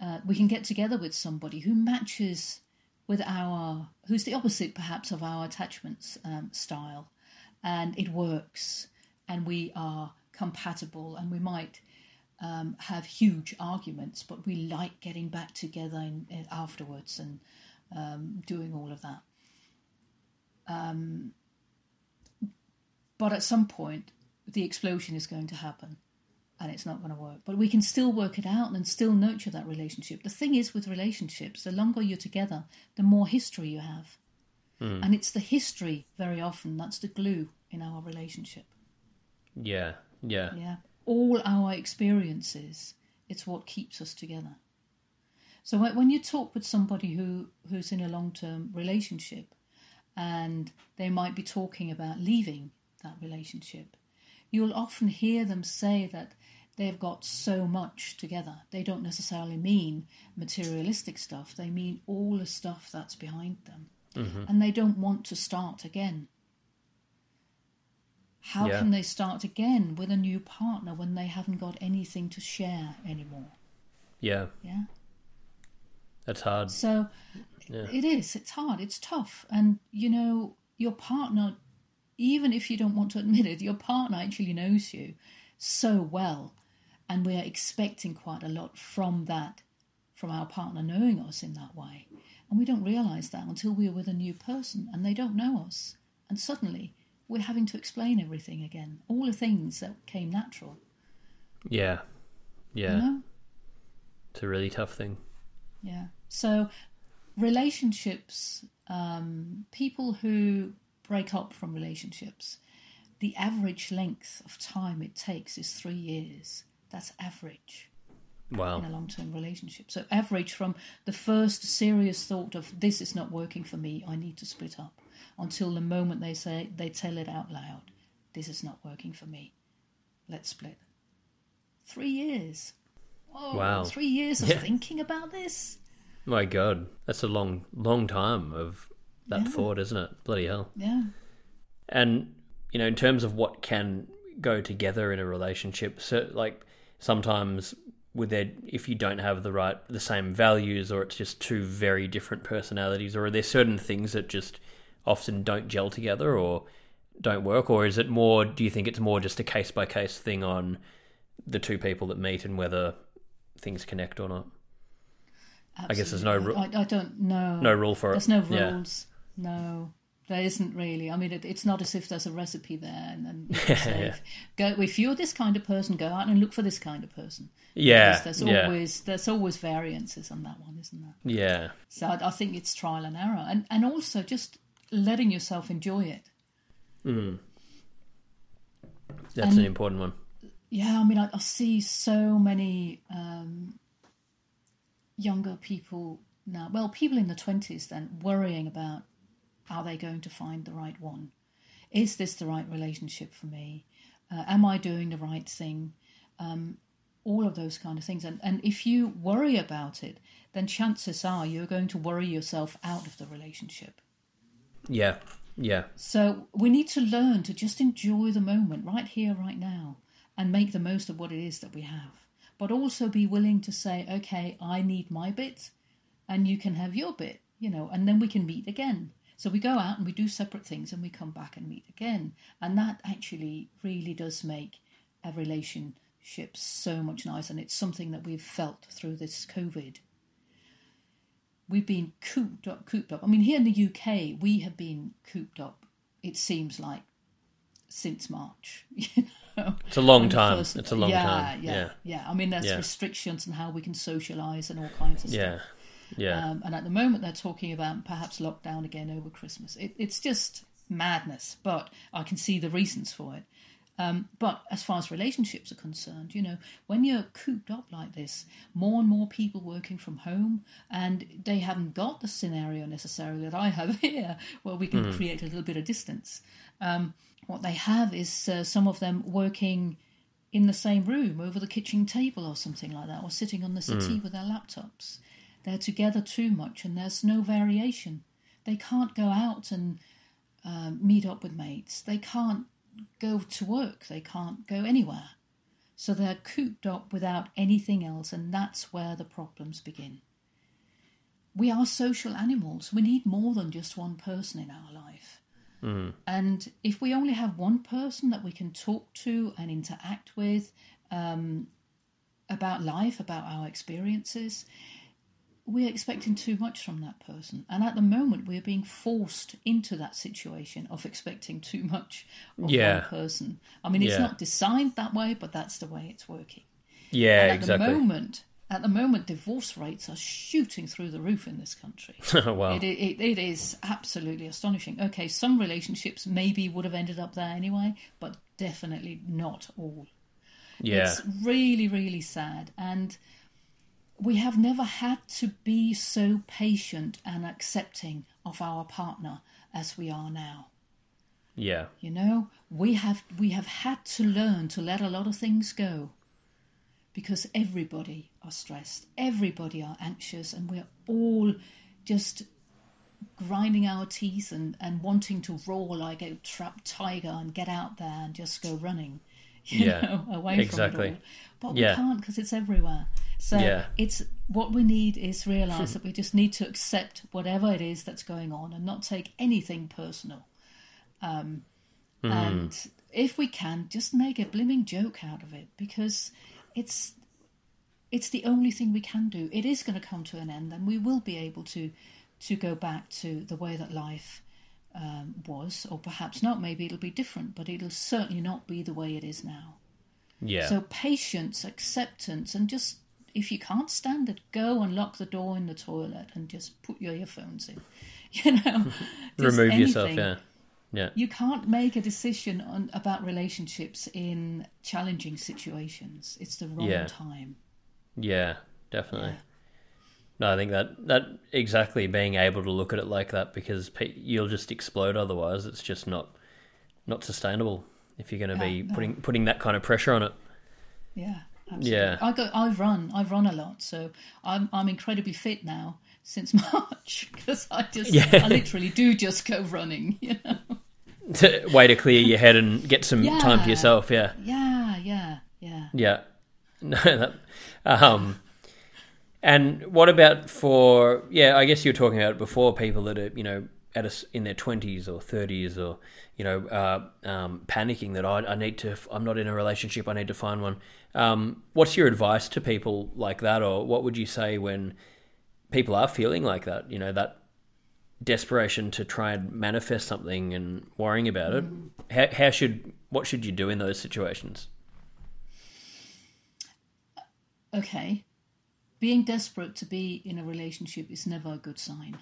uh, we can get together with somebody who matches with our, who's the opposite perhaps of our attachments um, style, and it works, and we are compatible, and we might um, have huge arguments, but we like getting back together in, in afterwards and um, doing all of that. Um, but at some point, the explosion is going to happen and it's not going to work. But we can still work it out and still nurture that relationship. The thing is with relationships, the longer you're together, the more history you have. Hmm. And it's the history very often that's the glue in our relationship. yeah. Yeah. Yeah. All our experiences, it's what keeps us together. So when when you talk with somebody who, who's in a long term relationship and they might be talking about leaving that relationship, you'll often hear them say that they've got so much together. They don't necessarily mean materialistic stuff, they mean all the stuff that's behind them. Mm-hmm. And they don't want to start again. How Yeah. can they start again with a new partner when they haven't got anything to share anymore? Yeah. Yeah. That's hard. So Yeah. it is. It's hard. It's tough. And, you know, your partner, even if you don't want to admit it, your partner actually knows you so well. And we are expecting quite a lot from that, from our partner knowing us in that way. And we don't realize that until we're with a new person and they don't know us. And suddenly we're having to explain everything again. All the things that came natural. Yeah. Yeah. You know? It's a really tough thing. Yeah. So, relationships, um, people who break up from relationships, the average length of time it takes is three years. That's average Wow. in a long term relationship. So, average from the first serious thought of this is not working for me, I need to split up, until the moment they say, they tell it out loud, this is not working for me, let's split. Three years. Whoa, Wow. Three years of Yeah. thinking about this? My God, that's a long, long time of that Yeah. thought, isn't it? Bloody hell. Yeah. And you know, in terms of what can go together in a relationship, so like sometimes with their if you don't have the right the same values or it's just two very different personalities or are there certain things that just often don't gel together or don't work or is it more do you think it's more just a case by case thing on the two people that meet and whether things connect or not. Absolutely. guess there's no ru- I, I don't know. No rule for it. There's no Yeah. rules. No, there isn't really. I mean, it, it's not as if there's a recipe there, and then say, go if you're this kind of person, go out and look for this kind of person. Yeah, Because there's yeah. always there's always variances on that one, isn't there? Yeah, So I, I think it's trial and error, and and also just letting yourself enjoy it. that's And- an important one. Yeah, I mean, I, I see so many um, younger people now. Well, people in the twenties then worrying about are they going to find the right one? Is this the right relationship for me? Uh, am I doing the right thing? Um, all of those kind of things. And and if you worry about it, then chances are you're going to worry yourself out of the relationship. Yeah, yeah, So we need to learn to just enjoy the moment right here, right now, and make the most of what it is that we have. But also be willing to say, okay, I need my bit, and you can have your bit, you know, and then we can meet again. So we go out and we do separate things and we come back and meet again. And that actually really does make a relationship so much nicer. And it's something that we've felt through this COVID we've been cooped up, cooped up. I mean, here in the UK, we have been cooped up. It seems like since March. You know, It's a long time. first- It's a long yeah, time. Yeah, Yeah. yeah, I mean, there's Yeah. restrictions on how we can socialise and all kinds of stuff. yeah, Um, and at the moment, they're talking about perhaps lockdown again over Christmas. It, it's just madness, but I can see the reasons for it. Um, but as far as relationships are concerned, you know, when you're cooped up like this, more and more people working from home, and they haven't got the scenario necessarily that I have here, where we can create a little bit of distance. Um, what they have is uh, some of them working in the same room over the kitchen table or something like that, or sitting on the settee with their laptops. They're together too much, and there's no variation. They can't go out and um, meet up with mates. They can't go to work. They can't go anywhere. So they're cooped up without anything else, and that's where the problems begin. We are social animals. We need more than just one person in our life. And if we only have one person that we can talk to and interact with um, about life, about our experiences, we're expecting too much from that person. And at the moment, we're being forced into that situation of expecting too much of Yeah. one person. I mean, it's Yeah. not designed that way, but that's the way it's working. yeah. And at Exactly. the moment, at the moment, divorce rates are shooting through the roof in this country. wow. It, it, it is absolutely astonishing. Okay, some relationships maybe would have ended up there anyway, but definitely not all. Yeah. It's really, really sad. And we have never had to be so patient and accepting of our partner as we are now. Yeah. You know, we have we have had to learn to let a lot of things go because everybody are stressed, everybody are anxious, and we're all just grinding our teeth and, and wanting to roar like a trapped tiger and get out there and just go running, you Yeah, know, away exactly. from it all. But Yeah. we can't because it's everywhere. So Yeah. it's what we need is realize that we just need to accept whatever it is that's going on and not take anything personal. Um, Hmm. And if we can, just make a blimming joke out of it because it's it's the only thing we can do. It is going to come to an end, and we will be able to to go back to the way that life um, was, or perhaps not. Maybe it'll be different, but it'll certainly not be the way it is now. Yeah. So patience, acceptance, and just if you can't stand it, go and lock the door in the toilet and just put your earphones in. You know, Remove yourself. Yeah. Yeah. You can't make a decision on about relationships in challenging situations. It's the wrong Yeah. time. Yeah, definitely. No, I think that that exactly being able to look at it like that because pe- you'll just explode otherwise. It's just not not sustainable if you're going to be no. putting putting that kind of pressure on it. Yeah, absolutely. Yeah. I go. I run. I run a lot, so I'm I'm incredibly fit now since March because I just Yeah. I literally do just go running. You know. Way to clear your head and get some time to yourself. Yeah, Yeah, yeah, yeah. yeah. No, that, um, and what about for? Yeah, I guess you were talking about before. People that are you know at a in their twenties or thirties, or you know, uh, um, panicking that I, I need to, I'm not in a relationship, I need to find one. Um, what's your advice to people like that, or what would you say when people are feeling like that? You know, that desperation to try and manifest something and worrying about it. How, how should what should you do in those situations? Okay. Being desperate to be in a relationship is never a good sign.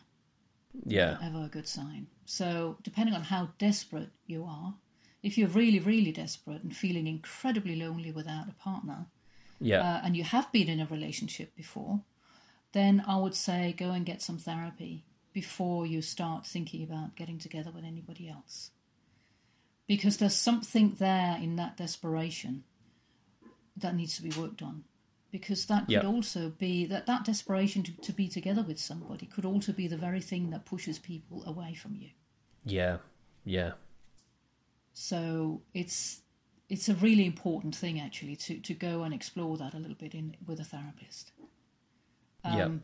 Yeah, Ever a good sign. So, depending on how desperate you are, if you're really, really desperate and feeling incredibly lonely without a partner, yeah, uh, and you have been in a relationship before, then I would say go and get some therapy before you start thinking about getting together with anybody else. Because there's something there in that desperation that needs to be worked on. Because that Yeah. could also be that that desperation to, to be together with somebody could also be the very thing that pushes people away from you. yeah, yeah, So it's it's a really important thing actually to, to go and explore that a little bit in with a therapist. yeah, Um,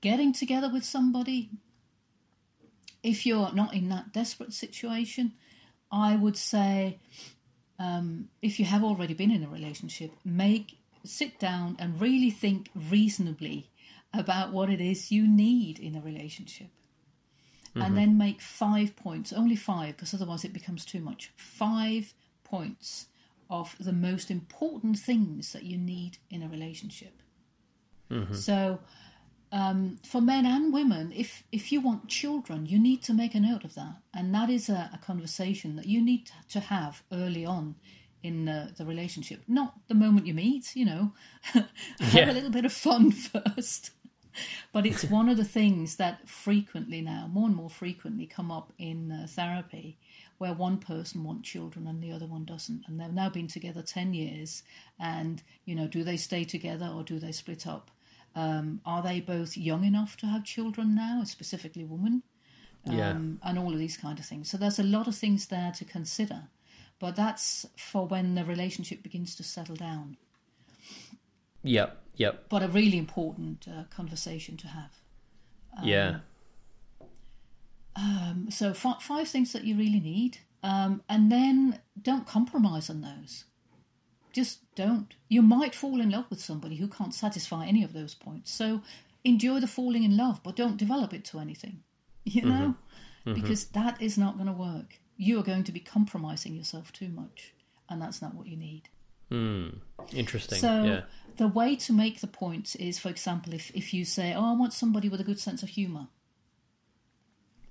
getting together with somebody, if you're not in that desperate situation, I would say um, if you have already been in a relationship, make sit down and really think reasonably about what it is you need in a relationship. And then make five points, only five, because otherwise it becomes too much. Five points of the most important things that you need in a relationship. So, um, for men and women, if if you want children, you need to make a note of that, and that is a, a conversation that you need to have early on in the, the relationship. Not the moment you meet, you know, have Yeah. a little bit of fun first. But it's one of the things that frequently now, more and more frequently, come up in uh, therapy, where one person wants children and the other one doesn't, and they've now been together ten years, and you know, do they stay together or do they split up? Um, are they both young enough to have children now, specifically women? yeah, um, and all of these kind of things. So there's a lot of things there to consider, but that's for when the relationship begins to settle down. Yep, yep. But a really important uh, conversation to have. yeah, Um, so fi- five things that you really need, um, and then don't compromise on those. Just don't. You might fall in love with somebody who can't satisfy any of those points. So enjoy the falling in love, but don't develop it to anything. You know, because that is not going to work. You are going to be compromising yourself too much, and that's not what you need. Hmm, interesting. So yeah, the way to make the point is, for example, if if you say, "Oh, I want somebody with a good sense of humor,"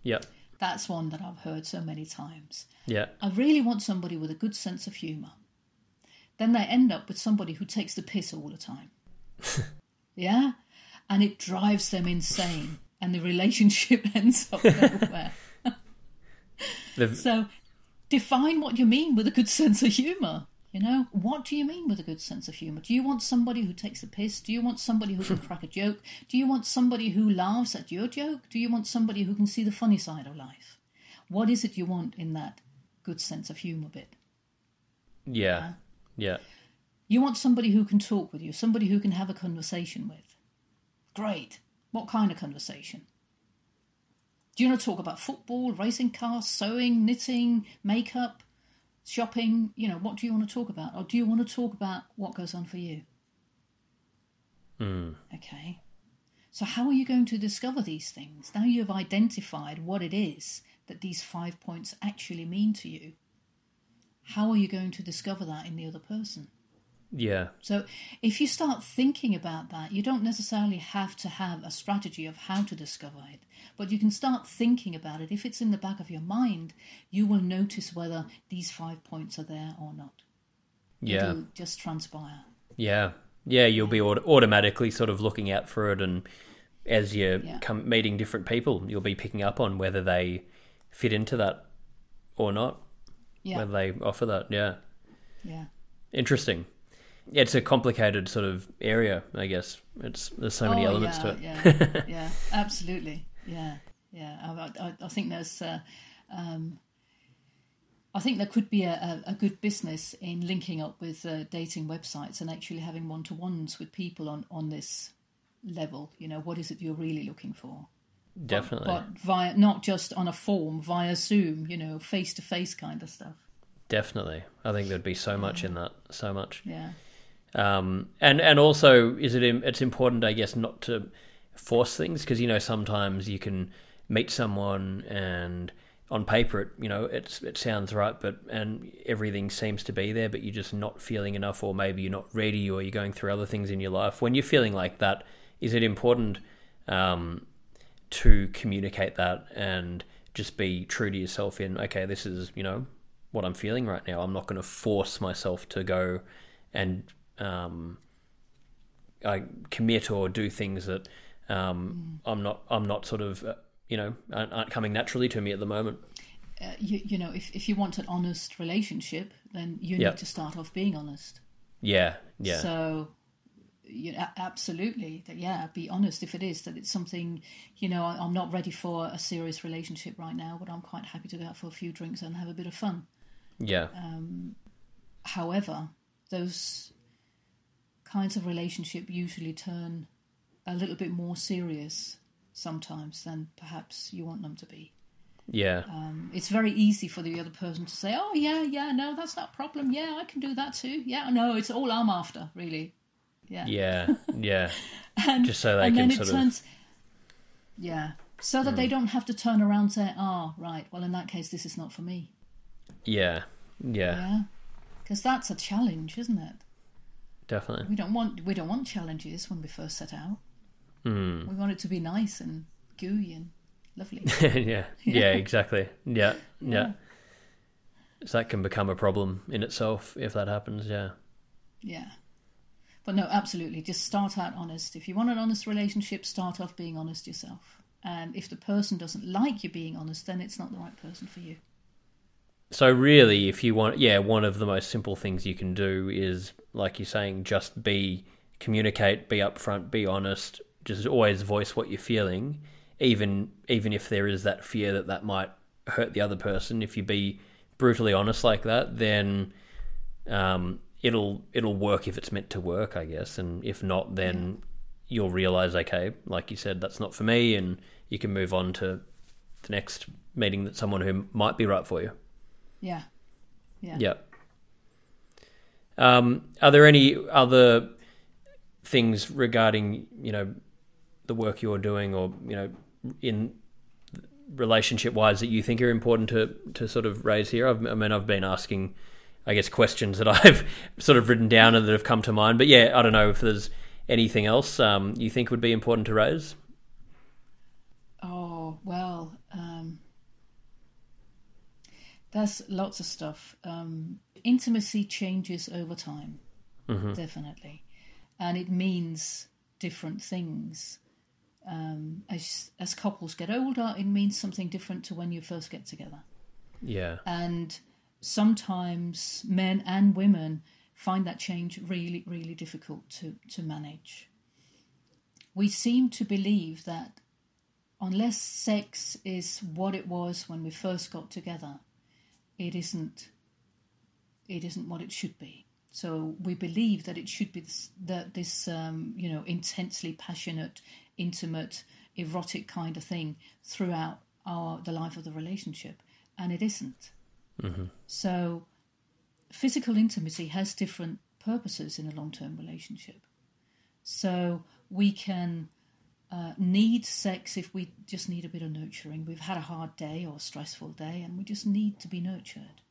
yeah, that's one that I've heard so many times. yeah, I really want somebody with a good sense of humour. Then they end up with somebody who takes the piss all the time. yeah? And it drives them insane. And the relationship ends up nowhere. So define what you mean with a good sense of humour. You know, what do you mean with a good sense of humour? Do you want somebody who takes the piss? Do you want somebody who can crack a joke? Do you want somebody who laughs at your joke? Do you want somebody who can see the funny side of life? What is it you want in that good sense of humour bit? yeah, yeah, You want somebody who can talk with you, somebody who can have a conversation with. Great. What kind of conversation? Do you want to talk about football, racing cars, sewing, knitting, makeup, shopping? You know, what do you want to talk about? Or do you want to talk about what goes on for you? Hmm. Okay. So, how are you going to discover these things? Now you've identified what it is that these five points actually mean to you. How are you going to discover that in the other person? Yeah, So, if you start thinking about that, you don't necessarily have to have a strategy of how to discover it, but you can start thinking about it. If it's in the back of your mind, you will notice whether these five points are there or not. yeah, It'll just transpire. yeah, yeah. You'll be aut- automatically sort of looking out for it, and as you're Yeah. come meeting different people, you'll be picking up on whether they fit into that or not, Yeah, whether they offer that. Yeah, yeah, interesting. It's a complicated sort of area, I guess. It's there's so many Oh, elements yeah, to it. Yeah, yeah, absolutely. Yeah, yeah. I, I, I think there's, uh, um, I think there could be a, a, good business in linking up with uh, dating websites and actually having one to ones with people on on this level. You know, what is it you're really looking for? Definitely. but, but via not just on a form via Zoom, you know, face to face kind of stuff. Definitely. I think there'd be so much in that. So much. Yeah, Um, and and also, is it it's important, I guess, not to force things because you know sometimes you can meet someone and on paper it you know it's it sounds right, but and everything seems to be there, but you're just not feeling enough, or maybe you're not ready, or you're going through other things in your life. When you're feeling like that, is it important um, to communicate that and just be true to yourself? In okay, this is you know what I'm feeling right now. I'm not going to force myself to go and um, I commit or do things that um, I'm not I'm not sort of uh, you know aren't, aren't coming naturally to me at the moment. uh, you, you know, if if you want an honest relationship, then you Yeah. need to start off being honest. Yeah, yeah, So, you know, absolutely, that yeah, be honest if it is that it's something. You know, I- I'm not ready for a serious relationship right now, but I'm quite happy to go out for a few drinks and have a bit of fun. yeah, Um, However, those kinds of relationship usually turn a little bit more serious sometimes than perhaps you want them to be. yeah, Um, it's very easy for the other person to say, "Oh yeah, yeah, no, that's not a problem. Yeah, I can do that too. Yeah, no, it's all I'm after, really. Yeah, yeah, yeah. and, Just so they and can then it sort of- Hmm. turns, yeah, so that they don't have to turn around and say, "Oh, right, well, in that case, this is not for me." Yeah, yeah, Yeah, because that's a challenge, isn't it? Definitely. We don't want we don't want challenges when we first set out. Hmm. We want it to be nice and gooey and lovely. yeah, yeah, exactly. Yeah, yeah. So that can become a problem in itself if that happens. Yeah, Yeah. But no, absolutely. Just start out honest. If you want an honest relationship, start off being honest yourself. And if the person doesn't like you being honest, then it's not the right person for you. So really, if you want, yeah, one of the most simple things you can do is, like you're saying, just be communicate, be upfront, be honest. Just always voice what you're feeling, even even if there is that fear that that might hurt the other person. If you be brutally honest like that, then um, it'll it'll work if it's meant to work, I guess. And if not, then you'll realize, okay, like you said, that's not for me, and you can move on to the next meeting that someone who might be right for you. Yeah. Yeah. Yeah. Um, are there any other things regarding you know the work you're doing, or you know, in relationship wise, that you think are important to to sort of raise here? I've, I mean, I've been asking, I guess, questions that I've sort of written down and that have come to mind. But yeah, I don't know if there's anything else um, you think would be important to raise. Oh, well, um, there's lots of stuff. Um, intimacy changes over time, definitely. And it means different things. Um, as, as couples get older, it means something different to when you first get together. Yeah. And sometimes men and women find that change really, really difficult to, to manage. We seem to believe that unless sex is what it was when we first got together, it isn't. It isn't what it should be. So we believe that it should be this, that this, um, you know, intensely passionate, intimate, erotic kind of thing throughout our the life of the relationship, and it isn't. So physical intimacy has different purposes in a long-term relationship. So we can uh, need sex if we just need a bit of nurturing. We've had a hard day or a stressful day, and we just need to be nurtured.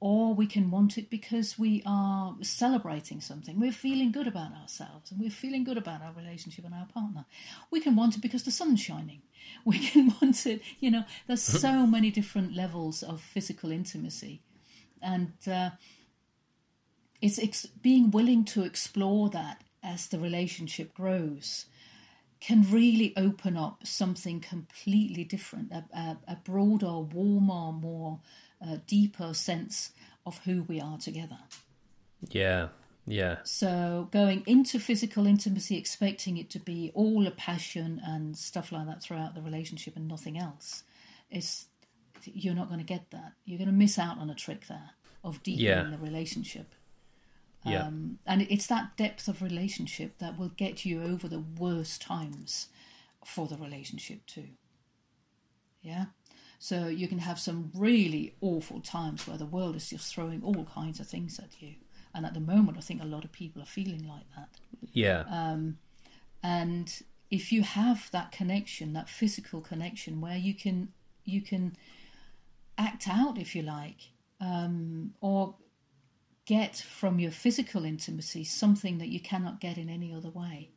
Or we can want it because we are celebrating something. We're feeling good about ourselves and we're feeling good about our relationship and our partner. We can want it because the sun's shining. We can want it, you know, there's so many different levels of physical intimacy. And uh, it's ex- being willing to explore that as the relationship grows can really open up something completely different a, a, a broader warmer more uh, deeper sense of who we are together Yeah. Yeah. so going into physical intimacy expecting it to be all a passion and stuff like that throughout the relationship and nothing else is you're not going to get that you're going to miss out on a trick there of deepening Yeah. the relationship Yeah. um, and it's that depth of relationship that will get you over the worst times for the relationship too. Yeah. So you can have some really awful times where the world is just throwing all kinds of things at you. And at the moment, I think a lot of people are feeling like that. Yeah. Um, And if you have that connection, that physical connection, where you can you can act out, if you like, um, or get from your physical intimacy something that you cannot get in any other way.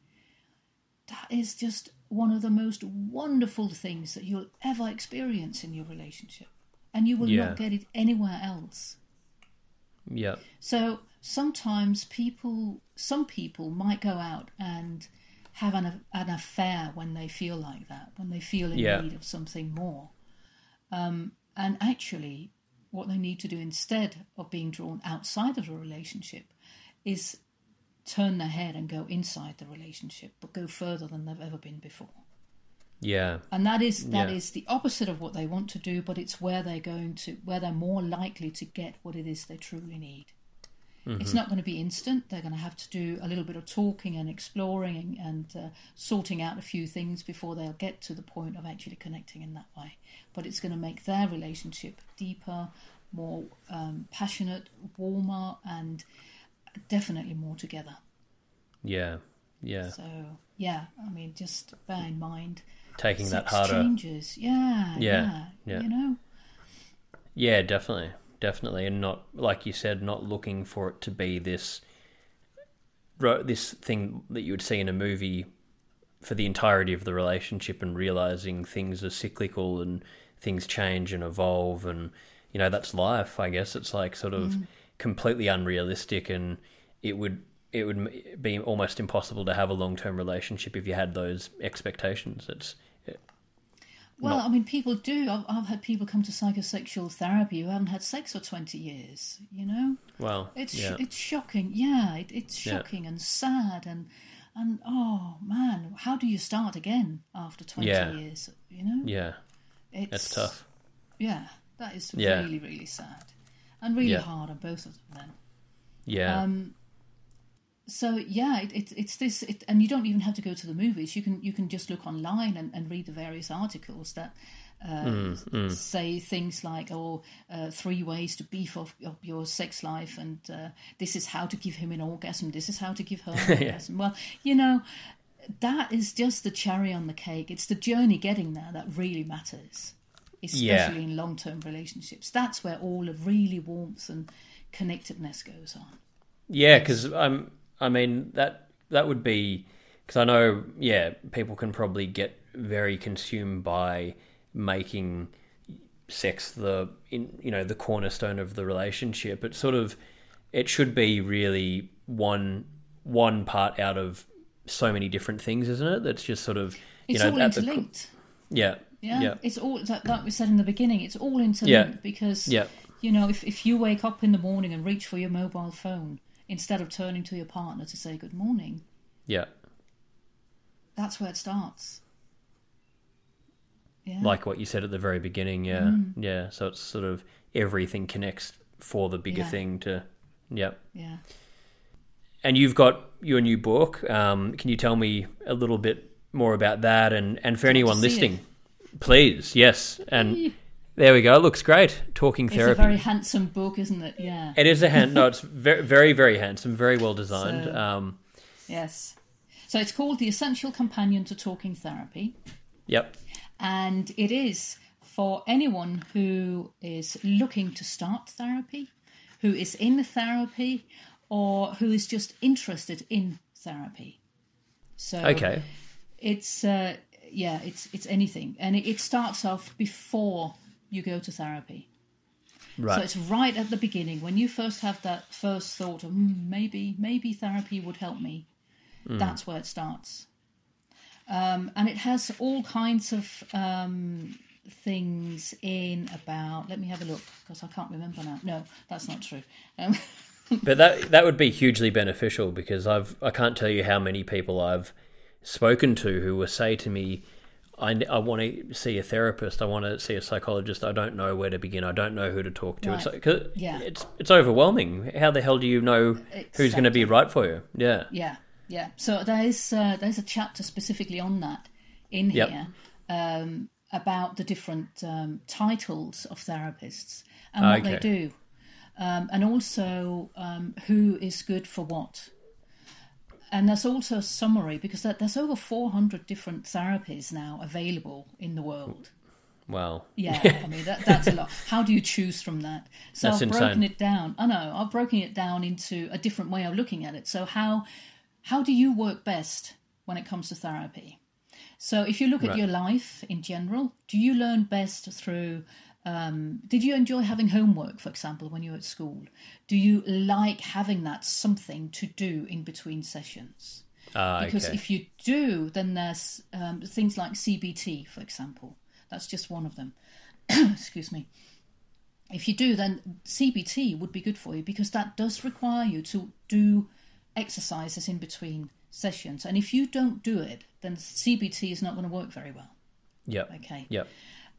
That is just one of the most wonderful things that you'll ever experience in your relationship. And you will Yeah. not get it anywhere else. yeah. So sometimes people, some people might go out and have an, an affair when they feel like that, when they feel in Yeah. need of something more. Um, and actually, what they need to do instead of being drawn outside of a relationship is turn their head and go inside the relationship, but go further than they've ever been before. Yeah. And that is that Yeah. is the opposite of what they want to do, but it's where they're going to where they're more likely to get what it is they truly need. It's not going to be instant. They're going to have to do a little bit of talking and exploring and uh, sorting out a few things before they'll get to the point of actually connecting in that way. But it's going to make their relationship deeper, more um, passionate, warmer, and definitely more together. Yeah. Yeah. So yeah, I mean, just bear in mind Taking that harder. changes. Yeah, Yeah, yeah, yeah. You know, Yeah, definitely, definitely, and not like you said, not looking for it to be this this thing that you would see in a movie for the entirety of the relationship, and realizing things are cyclical and things change and evolve, and you know that's life. I guess it's like sort of mm. completely unrealistic, and it would it would be almost impossible to have a long term relationship if you had those expectations. It's well, Not- I mean, people do. I've, I've had people come to psychosexual therapy who haven't had sex for twenty years. You know, well, it's yeah, it's shocking. Yeah, it, it's Yeah. shocking and sad and and oh man, how do you start again after twenty Yeah. years? You know, yeah, it's it's tough. Yeah, that is Yeah. really really sad and really Yeah. hard on both of them. Then. Yeah, Um, so yeah, it, it, it's this, it, and you don't even have to go to the movies. You can you can just look online and, and read the various articles that uh, say things like, "Oh, uh, three ways to beef up, up your sex life," and uh, this is how to give him an orgasm. This is how to give her an orgasm. Well, you know, that is just the cherry on the cake. It's the journey getting there that really matters, especially Yeah. in long term relationships. That's where all the really warmth and connectedness goes on. Yeah, because I'm. I mean that that would be because I know. Yeah, people can probably get very consumed by making sex the in you know the cornerstone of the relationship. It's sort of it should be really one one part out of so many different things, isn't it? That's just sort of you It's know all at the interlinked. yeah Yeah, yeah it's all that like we said in the beginning. It's all interlinked Yeah. because Yeah. you know if if you wake up in the morning and reach for your mobile phone instead of turning to your partner to say good morning, yeah. that's where it starts. Yeah, like what you said at the very beginning. Yeah, Mm. yeah. So it's sort of everything connects for the bigger Yeah. thing to. Yep. yeah. And you've got your new book. Um, can you tell me a little bit more about that? And and for anyone listening, please, yes. And there we go. It looks great. Talking therapy. It's a very handsome book, isn't it? Yeah. It is a hand. No, it's very, very, very handsome. Very well designed. So- Um, Yes. So it's called The Essential Companion to Talking Therapy. yep. and it is for anyone who is looking to start therapy, who is in therapy, or who is just interested in therapy. So Okay. it's uh, yeah, it's it's anything, and it, it starts off before you go to therapy. Right. So it's right at the beginning when you first have that first thought of "Hmm, maybe maybe therapy would help me. That's where it starts, um, and it has all kinds of um, things in about. Let me have a look because I can't remember now. No, that's not true. Um, But that that would be hugely beneficial because I've I can't tell you how many people I've spoken to who will say to me, I, I want to see a therapist, I want to see a psychologist, I don't know where to begin, I don't know who to talk to. It's Right. Yeah. it's it's overwhelming. How the hell do you know who's going to be right for you? Yeah, Yeah, yeah. So there's uh, there's a chapter specifically on that in Yep. here, um, about the different um, titles of therapists and what Okay. they do, um, and also um, who is good for what. And that's also a summary because there- there's over 400 different therapies now available in the world. Wow. Yeah, I mean that, that's a lot. How do you choose from that? So That's I've broken it down. I know I've broken it down into a different way of looking at it. So how how do you work best when it comes to therapy? So if you look at Right. your life in general, do you learn best through? Um, did you enjoy having homework, for example, when you were at school? Do you like having that something to do in between sessions? Ah, because okay. if you do, then there's um, things like CBT, for example. That's just one of them. Excuse me. If you do, then CBT would be good for you because that does require you to do exercises in between sessions. And if you don't do it, then CBT is not going to work very well. Yep. Okay. Yep.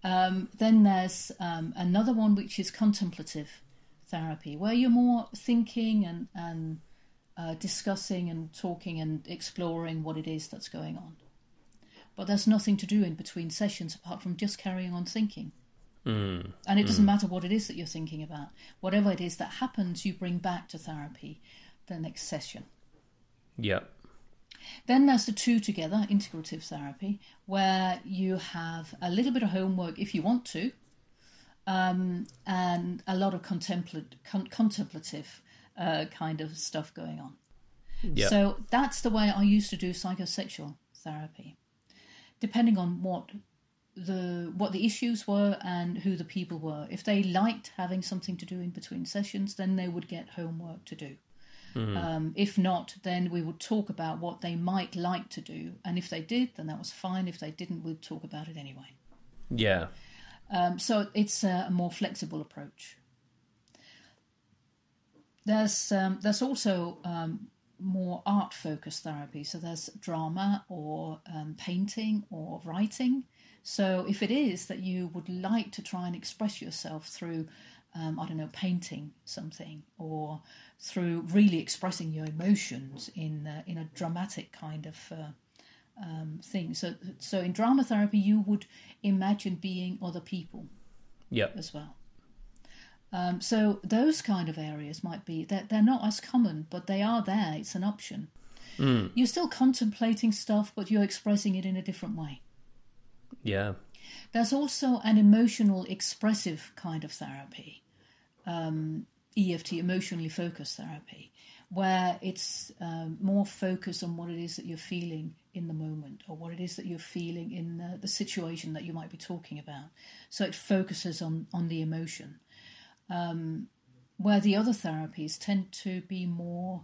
Um, then there's um, another one which is contemplative therapy, where you're more thinking and and uh, discussing and talking and exploring what it is that's going on. But there's nothing to do in between sessions apart from just carrying on thinking. Mm. And it doesn't matter what it is that you're thinking about. Whatever it is that happens, you bring back to therapy the next session. Yep. Then there's the two together, integrative therapy, where you have a little bit of homework if you want to, um, and a lot of con- contemplative uh, kind of stuff going on. Yep. So that's the way I used to do psychosexual therapy, depending on what the what the issues were and who the people were. If they liked having something to do in between sessions, then they would get homework to do. Um, if not, then we would talk about what they might like to do, and if they did, then that was fine. If they didn't, we'd talk about it anyway. Yeah. Um, so it's a, a more flexible approach. There's um, there's also um, more art focused therapy. So there's drama or um, painting or writing. So if it is that you would like to try and express yourself through, um, I don't know, painting something or through really expressing your emotions in uh, in a dramatic kind of uh, um, thing. So so in drama therapy, you would imagine being other people Yep. as well. Um, so those kind of areas might be they're, they're not as common, but they are there. It's an option. You're still contemplating stuff, but you're expressing it in a different way. Yeah. There's also an emotional expressive kind of therapy, um, EFT, emotionally focused therapy, where it's um, more focused on what it is that you're feeling in the moment or what it is that you're feeling in the, the situation that you might be talking about. So it focuses on, on the emotion. Um, where the other therapies tend to be more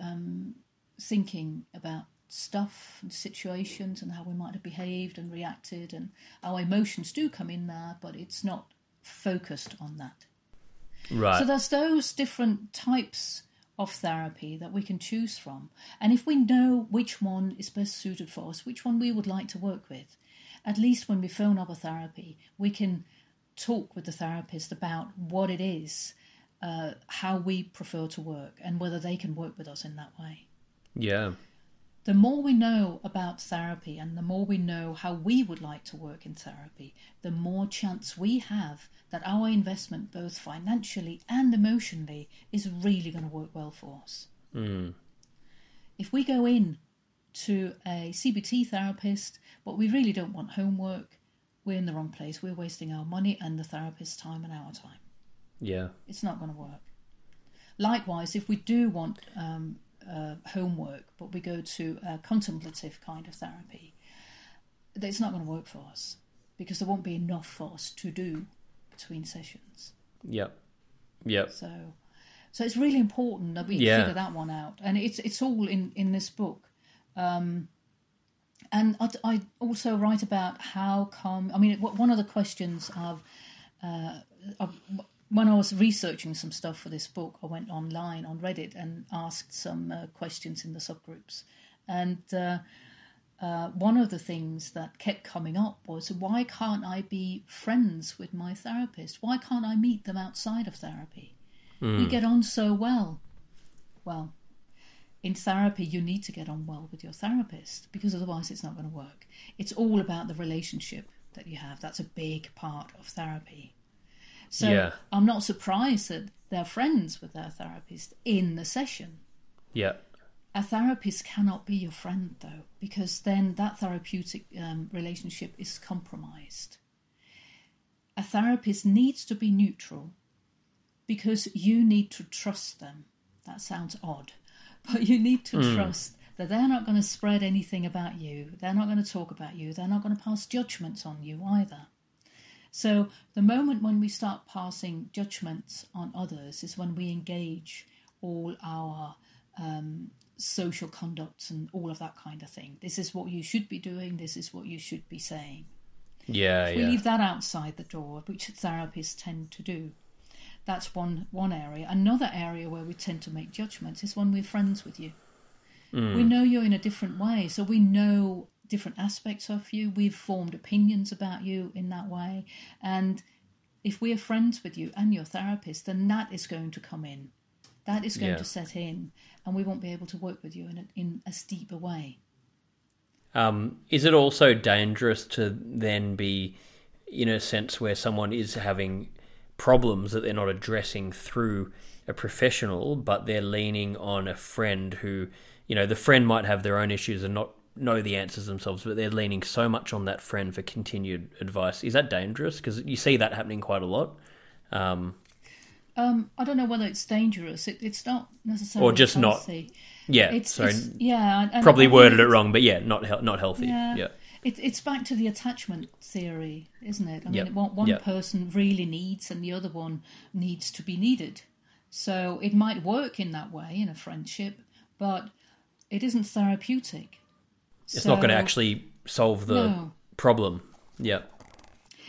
um, thinking about stuff and situations and how we might have behaved and reacted and our emotions do come in there but it's not focused on that Right. so there's those different types of therapy that we can choose from and if we know which one is best suited for us which one we would like to work with at least when we phone up a therapy we can talk with the therapist about what it is uh, how we prefer to work and whether they can work with us in that way yeah. The more we know about therapy and the more we know how we would like to work in therapy, the more chance we have that our investment, both financially and emotionally, is really going to work well for us. If we go in to a CBT therapist, but we really don't want homework, we're in the wrong place. We're wasting our money and the therapist's time and our time Yeah. it's not going to work. Likewise, if we do want um, uh, homework, but we go to a contemplative kind of therapy, it's not going to work for us because there won't be enough for us to do between sessions. Yep. Yep. So, so it's really important that we Yeah. figure that one out, and it's it's all in in this book. Um, and I, I also write about how come. I mean, one of the questions I've, uh, I've when I was researching some stuff for this book, I went online on Reddit and asked some uh, questions in the subgroups, and. Uh, uh, one of the things that kept coming up was why can't I be friends with my therapist? Why can't I meet them outside of therapy? We get on so well. Well, in therapy, you need to get on well with your therapist because otherwise it's not going to work. It's all about the relationship that you have. That's a big part of therapy. So Yeah. I'm not surprised that they're friends with their therapist in the session. Yeah. A therapist cannot be your friend though, because then that therapeutic um, relationship is compromised. A therapist needs to be neutral because you need to trust them. That sounds odd, but you need to trust that they're not going to spread anything about you. They're not going to talk about you. They're not going to pass judgments on you either. So, the moment when we start passing judgments on others is when we engage all our um, social conducts and all of that kind of thing. This is what you should be doing, this is what you should be saying. Yeah. We Yeah. leave that outside the door, which therapists tend to do. That's one one area. Another area where we tend to make judgments is when we're friends with you. We know you in a different way, so we know different aspects of you. We've formed opinions about you in that way, and if we're friends with you and your therapist, then that is going to come in. That is going Yeah. to set in, and we won't be able to work with you in a, in a deeper way. Um, is it also dangerous to then be in a sense where someone is having problems that they're not addressing through a professional, but they're leaning on a friend who, you know, the friend might have their own issues and not know the answers themselves, but they're leaning so much on that friend for continued advice. Is that dangerous? Because you see that happening quite a lot. Um, Um, I don't know whether it's dangerous. It, it's not necessarily Or just not- yeah, It's, sorry, it's- yeah, probably worded it wrong, but yeah, not not healthy. Yeah, yeah. It, it's back to the attachment theory, isn't it? I mean, Yep. what one Yep. person really needs and the other one needs to be needed. So it might work in that way in a friendship, but it isn't therapeutic. It's not going to actually solve the No. problem. Yeah.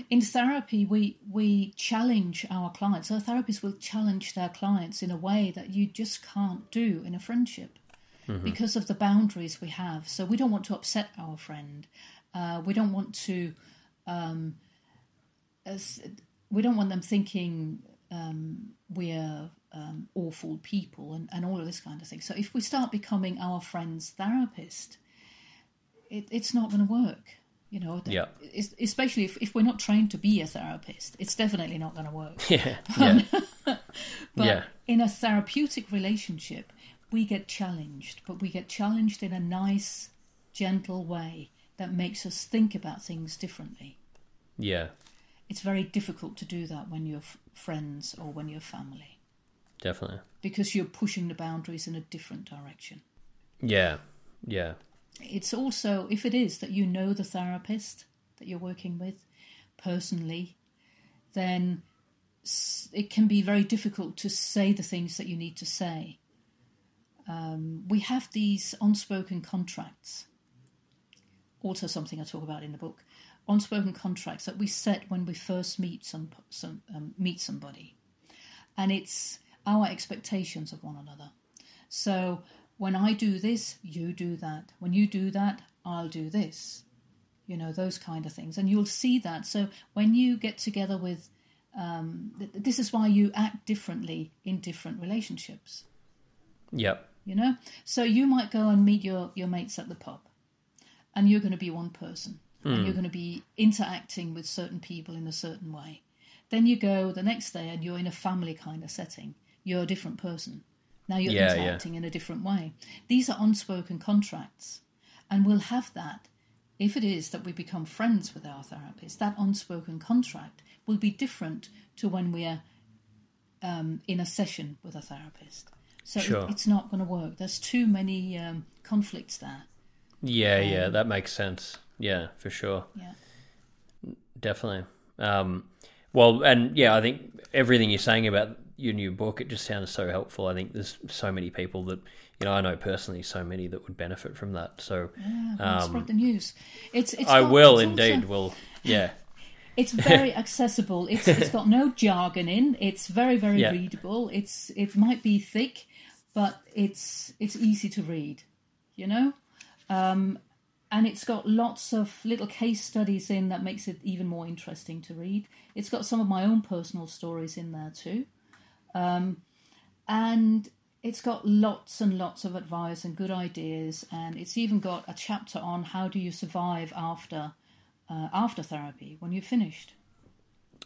in therapy we we challenge our clients so therapists will challenge their clients in a way that you just can't do in a friendship because of the boundaries we have so we don't want to upset our friend uh, we don't want to um, as, we don't want them thinking um, we're um, awful people and, and all of this kind of thing so if we start becoming our friend's therapist it, it's not going to work you know Yeah. especially if, if we're not trained to be a therapist it's definitely not going to work Yeah. Um, yeah. but Yeah. in a therapeutic relationship we get challenged but we get challenged in a nice gentle way that makes us think about things differently yeah. it's very difficult to do that when you're f- friends or when you're family Definitely. because you're pushing the boundaries in a different direction Yeah. Yeah. It's also if it is that you know the therapist that you're working with personally then it can be very difficult to say the things that you need to say. Um, we have these unspoken contracts. Also something i talk about in the book. Unspoken contracts that we set when we first meet some, some um, meet somebody. And it's our expectations of one another. So when I do this, you do that. When you do that, I'll do this. You know, those kind of things. And you'll see that. So when you get together with, um, th- this is why you act differently in different relationships. Yep. You know? So you might go and meet your, your mates at the pub, and you're going to be one person, and you're going to be interacting with certain people in a certain way. Then you go the next day and you're in a family kind of setting. You're a different person. Now you're Yeah, yeah. interacting in a different way. These are unspoken contracts. And we'll have that if it is that we become friends with our therapist. That unspoken contract will be different to when we're um, in a session with a therapist. So it- it's not going to work. There's too many um, conflicts there. Yeah, yeah, that makes sense. Yeah, for sure. Yeah. Definitely. Um, well, and yeah, I think everything you're saying about your new book, it just sounds so helpful. I think there's so many people that, you know, I know personally so many that would benefit from that. So Yeah, well, spread the news. It's, it's Um, I got- will it's indeed. also- Will yeah, It's very accessible. It's it's got no jargon in. It's very very Yeah. readable. It's it might be thick, but it's it's easy to read. You know, um, and it's got lots of little case studies in that makes it even more interesting to read. It's got some of my own personal stories in there too, um, and it's got lots and lots of advice and good ideas. And it's even got a chapter on how do you survive after uh, after therapy when you're finished.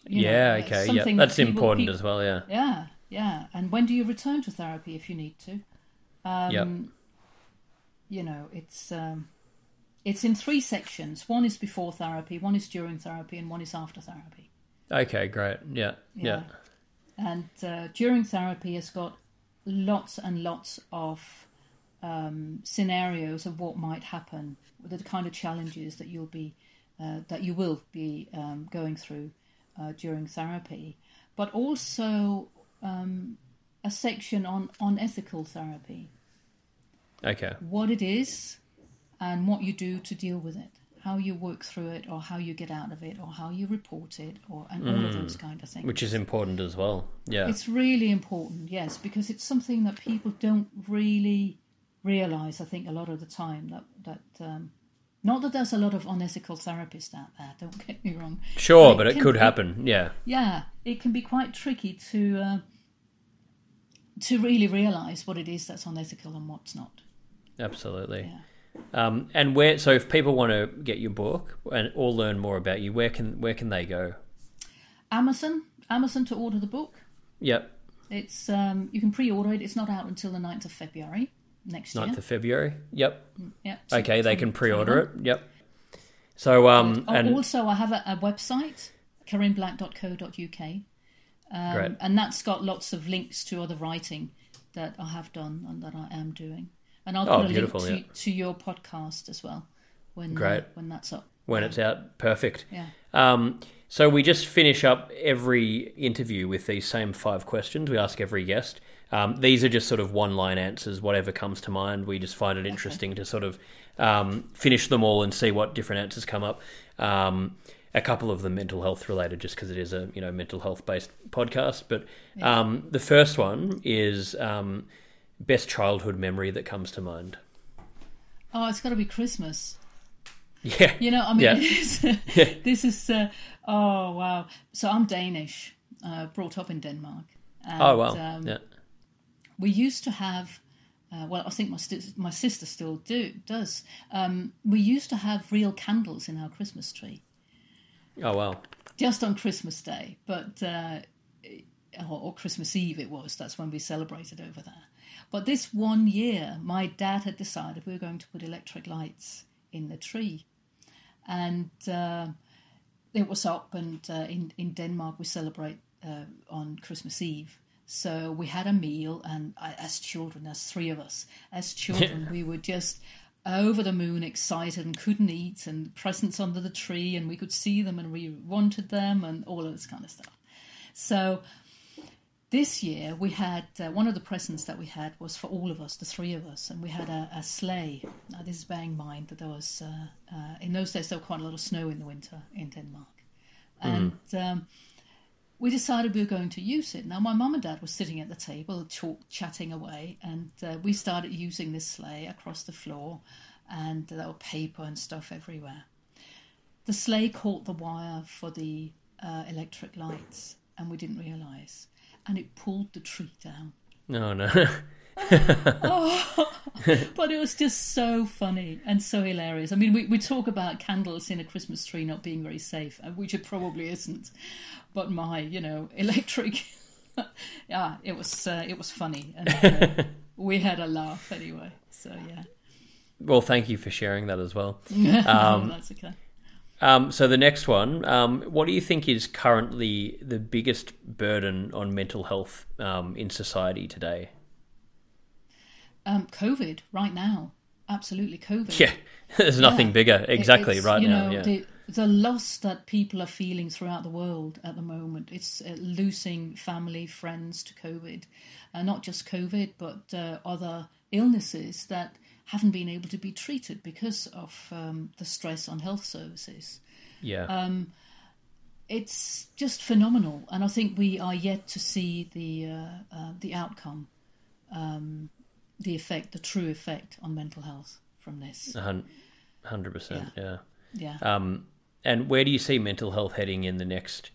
You yeah, it's okay, yeah, that's people- important peop- as well. Yeah, Yeah, yeah. And when do you return to therapy if you need to? Um, Yep. You know, it's um, it's in three sections. One is before therapy, one is during therapy, and one is after therapy. okay, great. Yeah, yeah, And uh, during therapy has got lots and lots of um, scenarios of what might happen, the kind of challenges that you'll be uh, that you will be um, going through uh, during therapy, but also um, a section on on ethical therapy, okay, what it is, and what you do to deal with it. How you work through it, or how you get out of it, or how you report it, or and all of those kind of things. which is important as well. Yeah, It's really important, yes, because it's something that people don't really realize. I think a lot of the time that that um, not that there's a lot of unethical therapists out there. Don't get me wrong. sure, but it could be- happen. Yeah, Yeah, it can be quite tricky to uh, to really realize what it is that's unethical and what's not. absolutely. Yeah. Um, and where? So, if people want to get your book and or learn more about you, where can where can they go? Amazon, Amazon to order the book. Yep, It's um, you can pre-order it. It's not out until the 9th of February next 9th year. of February. Yep. yeah, Okay, they can pre-order it. Yep. So, um, Oh, and also, I have a, a website, karinblack.co.uk, um, great. and that's got lots of links to other writing that I have done and that I am doing. And I'll Oh, put a link yeah. to, to your podcast as well when uh, Great. when that's up. when it's out, perfect. Yeah. Um, so we just finish up every interview with these same five questions we ask every guest. Um, these are just sort of one-line answers, whatever comes to mind. We just find it interesting to sort of um, finish them all and see what different answers come up. Um, a couple of them mental health related, just because it is a you know mental health based podcast. But um, the first one is um, best childhood memory that comes to mind. Oh, it's got to be Christmas. Yeah, You know, I mean, Yeah. this is. Uh, oh wow! So I'm Danish, uh, brought up in Denmark. And, oh wow, Um, yeah, we used to have uh, well i think my, st- my sister still do does um, we used to have real candles in our christmas tree oh wow, just on christmas day but uh, or, or christmas eve it was that's when we celebrated over there but this one year my dad had decided we were going to put electric lights in the tree. And uh, it was up and uh, in, in denmark we celebrate uh, on christmas eve. So we had a meal and I, as children as three of us as children we were just over the moon excited and couldn't eat and presents under the tree and we could see them and we wanted them and all of this kind of stuff. So this year we had uh, one of the presents that we had was for all of us, the three of us, and we had a, a sleigh. Now, this is bearing in mind that there was uh, uh, in those days there was quite a lot of snow in the winter in Denmark, and um, we decided we were going to use it. Now my mum and dad were sitting at the table, talk, chatting away, and uh, we started using this sleigh across the floor, and there were paper and stuff everywhere. The sleigh caught the wire for the uh, electric lights, and we didn't realise, and it pulled the tree down. no no, But it was just so funny and so hilarious. I mean, we, we talk about candles in a Christmas tree not being very safe, uh, which it probably isn't. But my, you know, electric. yeah, it was uh, it was funny, and uh, we had a laugh anyway. So yeah, well, thank you for sharing that as well. um, that's okay. Um, so the next one, um, what do you think is currently the biggest burden on mental health um, in society today? Um, COVID right now, absolutely COVID. Yeah, there's nothing Yeah. bigger. Exactly It's, right you now. know, yeah, the, the loss that people are feeling throughout the world at the moment. It's uh, losing family, friends to COVID, uh, not just COVID, but uh, other illnesses that haven't been able to be treated because of um, the stress on health services. yeah, um, It's just phenomenal, and I think we are yet to see the uh, uh, the outcome, um, the effect, the true effect on mental health from this. Hundred percent. Yeah. Yeah. Um, and where do you see mental health heading in the next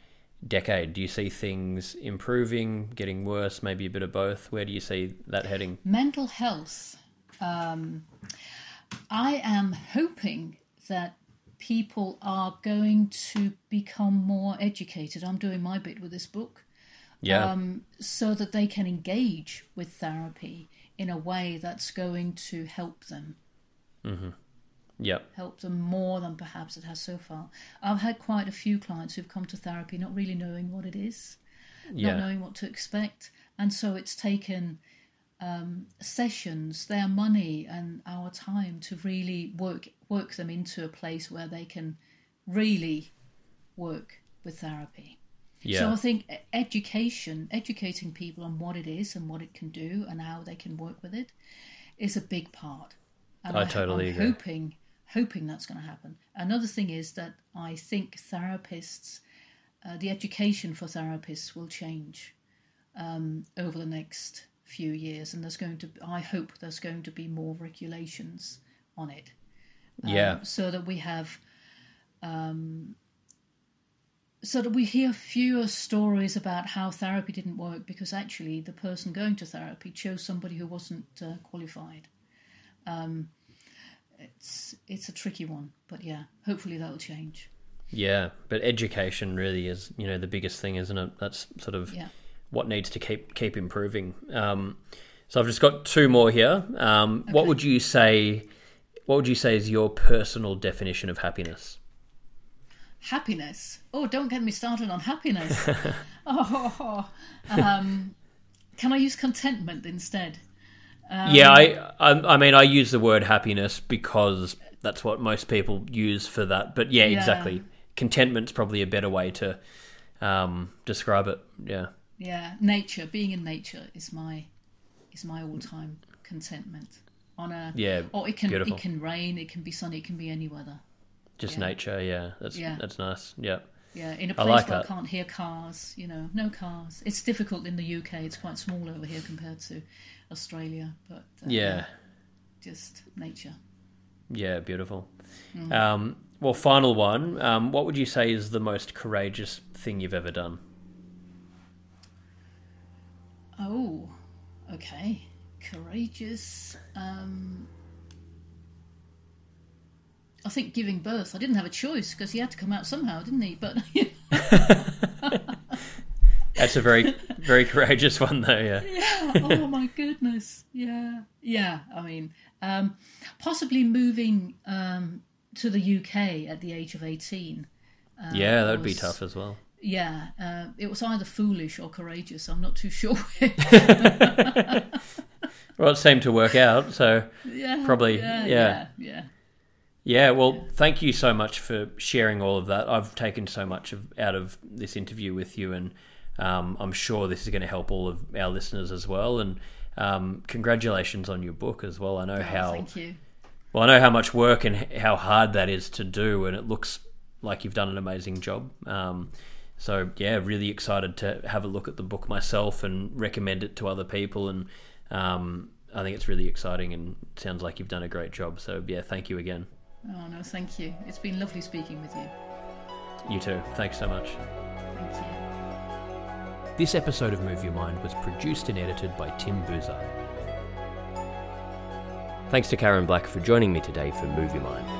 decade? Do you see things improving, getting worse, maybe a bit of both? Where do you see that heading? mental health um, i am hoping that people are going to become more educated. I'm doing my bit with this book. Yeah. Um, so that they can engage with therapy in a way that's going to help them, yep. help them more than perhaps it has so far. I've had quite a few clients who've come to therapy not really knowing what it is, Yeah. not knowing what to expect, and so it's taken um, sessions, their money, and our time to really work work them into a place where they can really work with therapy. Yeah. So I think education, educating people on what it is and what it can do and how they can work with it, is a big part. And I totally I'm agree. hoping hoping that's going to happen. Another thing is that I think therapists, uh, the education for therapists will change um, over the next few years, and there's going to. I hope there's going to be more regulations on it yeah. so that we have um, so that we hear fewer stories about how therapy didn't work because actually the person going to therapy chose somebody who wasn't uh, qualified um, it's it's a tricky one but yeah hopefully that'll change Yeah, but education really is, you know, the biggest thing, isn't it? That's sort of yeah what needs to keep keep improving. Um, so I've just got two more here. Um, What would you say? What would you say is your personal definition of happiness? happiness oh don't get me started on happiness oh um, can i use contentment instead yeah, I, I I mean I use the word happiness because that's what most people use for that. But yeah, Yeah. exactly. Contentment's probably a better way to um, describe it. Yeah. Yeah, nature. Being in nature is my is my all time contentment. On a Yeah, or it can beautiful. it can rain, it can be sunny, it can be any weather. Just Yeah. nature. Yeah, that's Yeah. that's nice. Yeah. Yeah, in a place like where that. I can't hear cars, you know, no cars. It's difficult in the UK. It's quite small over here compared to Australia, but uh, Yeah. just nature. Yeah, beautiful. Mm. Um, well, final one. Um, what would you say is the most courageous thing you've ever done? Oh, okay, courageous. Um, I think giving birth. I didn't have a choice because he had to come out somehow, didn't he? But That's a very, very courageous one, though. Yeah. oh my goodness yeah yeah i mean um possibly moving um to the uk at the age of 18 yeah, that would be tough as well. Yeah uh, it was either foolish or courageous i'm not too sure Well, it seemed to work out. So yeah Probably, yeah yeah. yeah, yeah. yeah. Well, thank you so much for sharing all of that. I've taken so much of, out of this interview with you, and um, I'm sure this is going to help all of our listeners as well. And um, congratulations on your book as well. I know Oh, how thank you Well, I know how much work and how hard that is to do, and it looks like you've done an amazing job. Um, so, yeah, really excited to have a look at the book myself and recommend it to other people. And um, I think it's really exciting and sounds like you've done a great job. So, yeah, thank you again. oh no thank you it's been lovely speaking with you You too. Thanks so much. thank you This episode of Move Your Mind was produced and edited by Tim Boozer. Thanks to Karen Black for joining me today for Move Your Mind.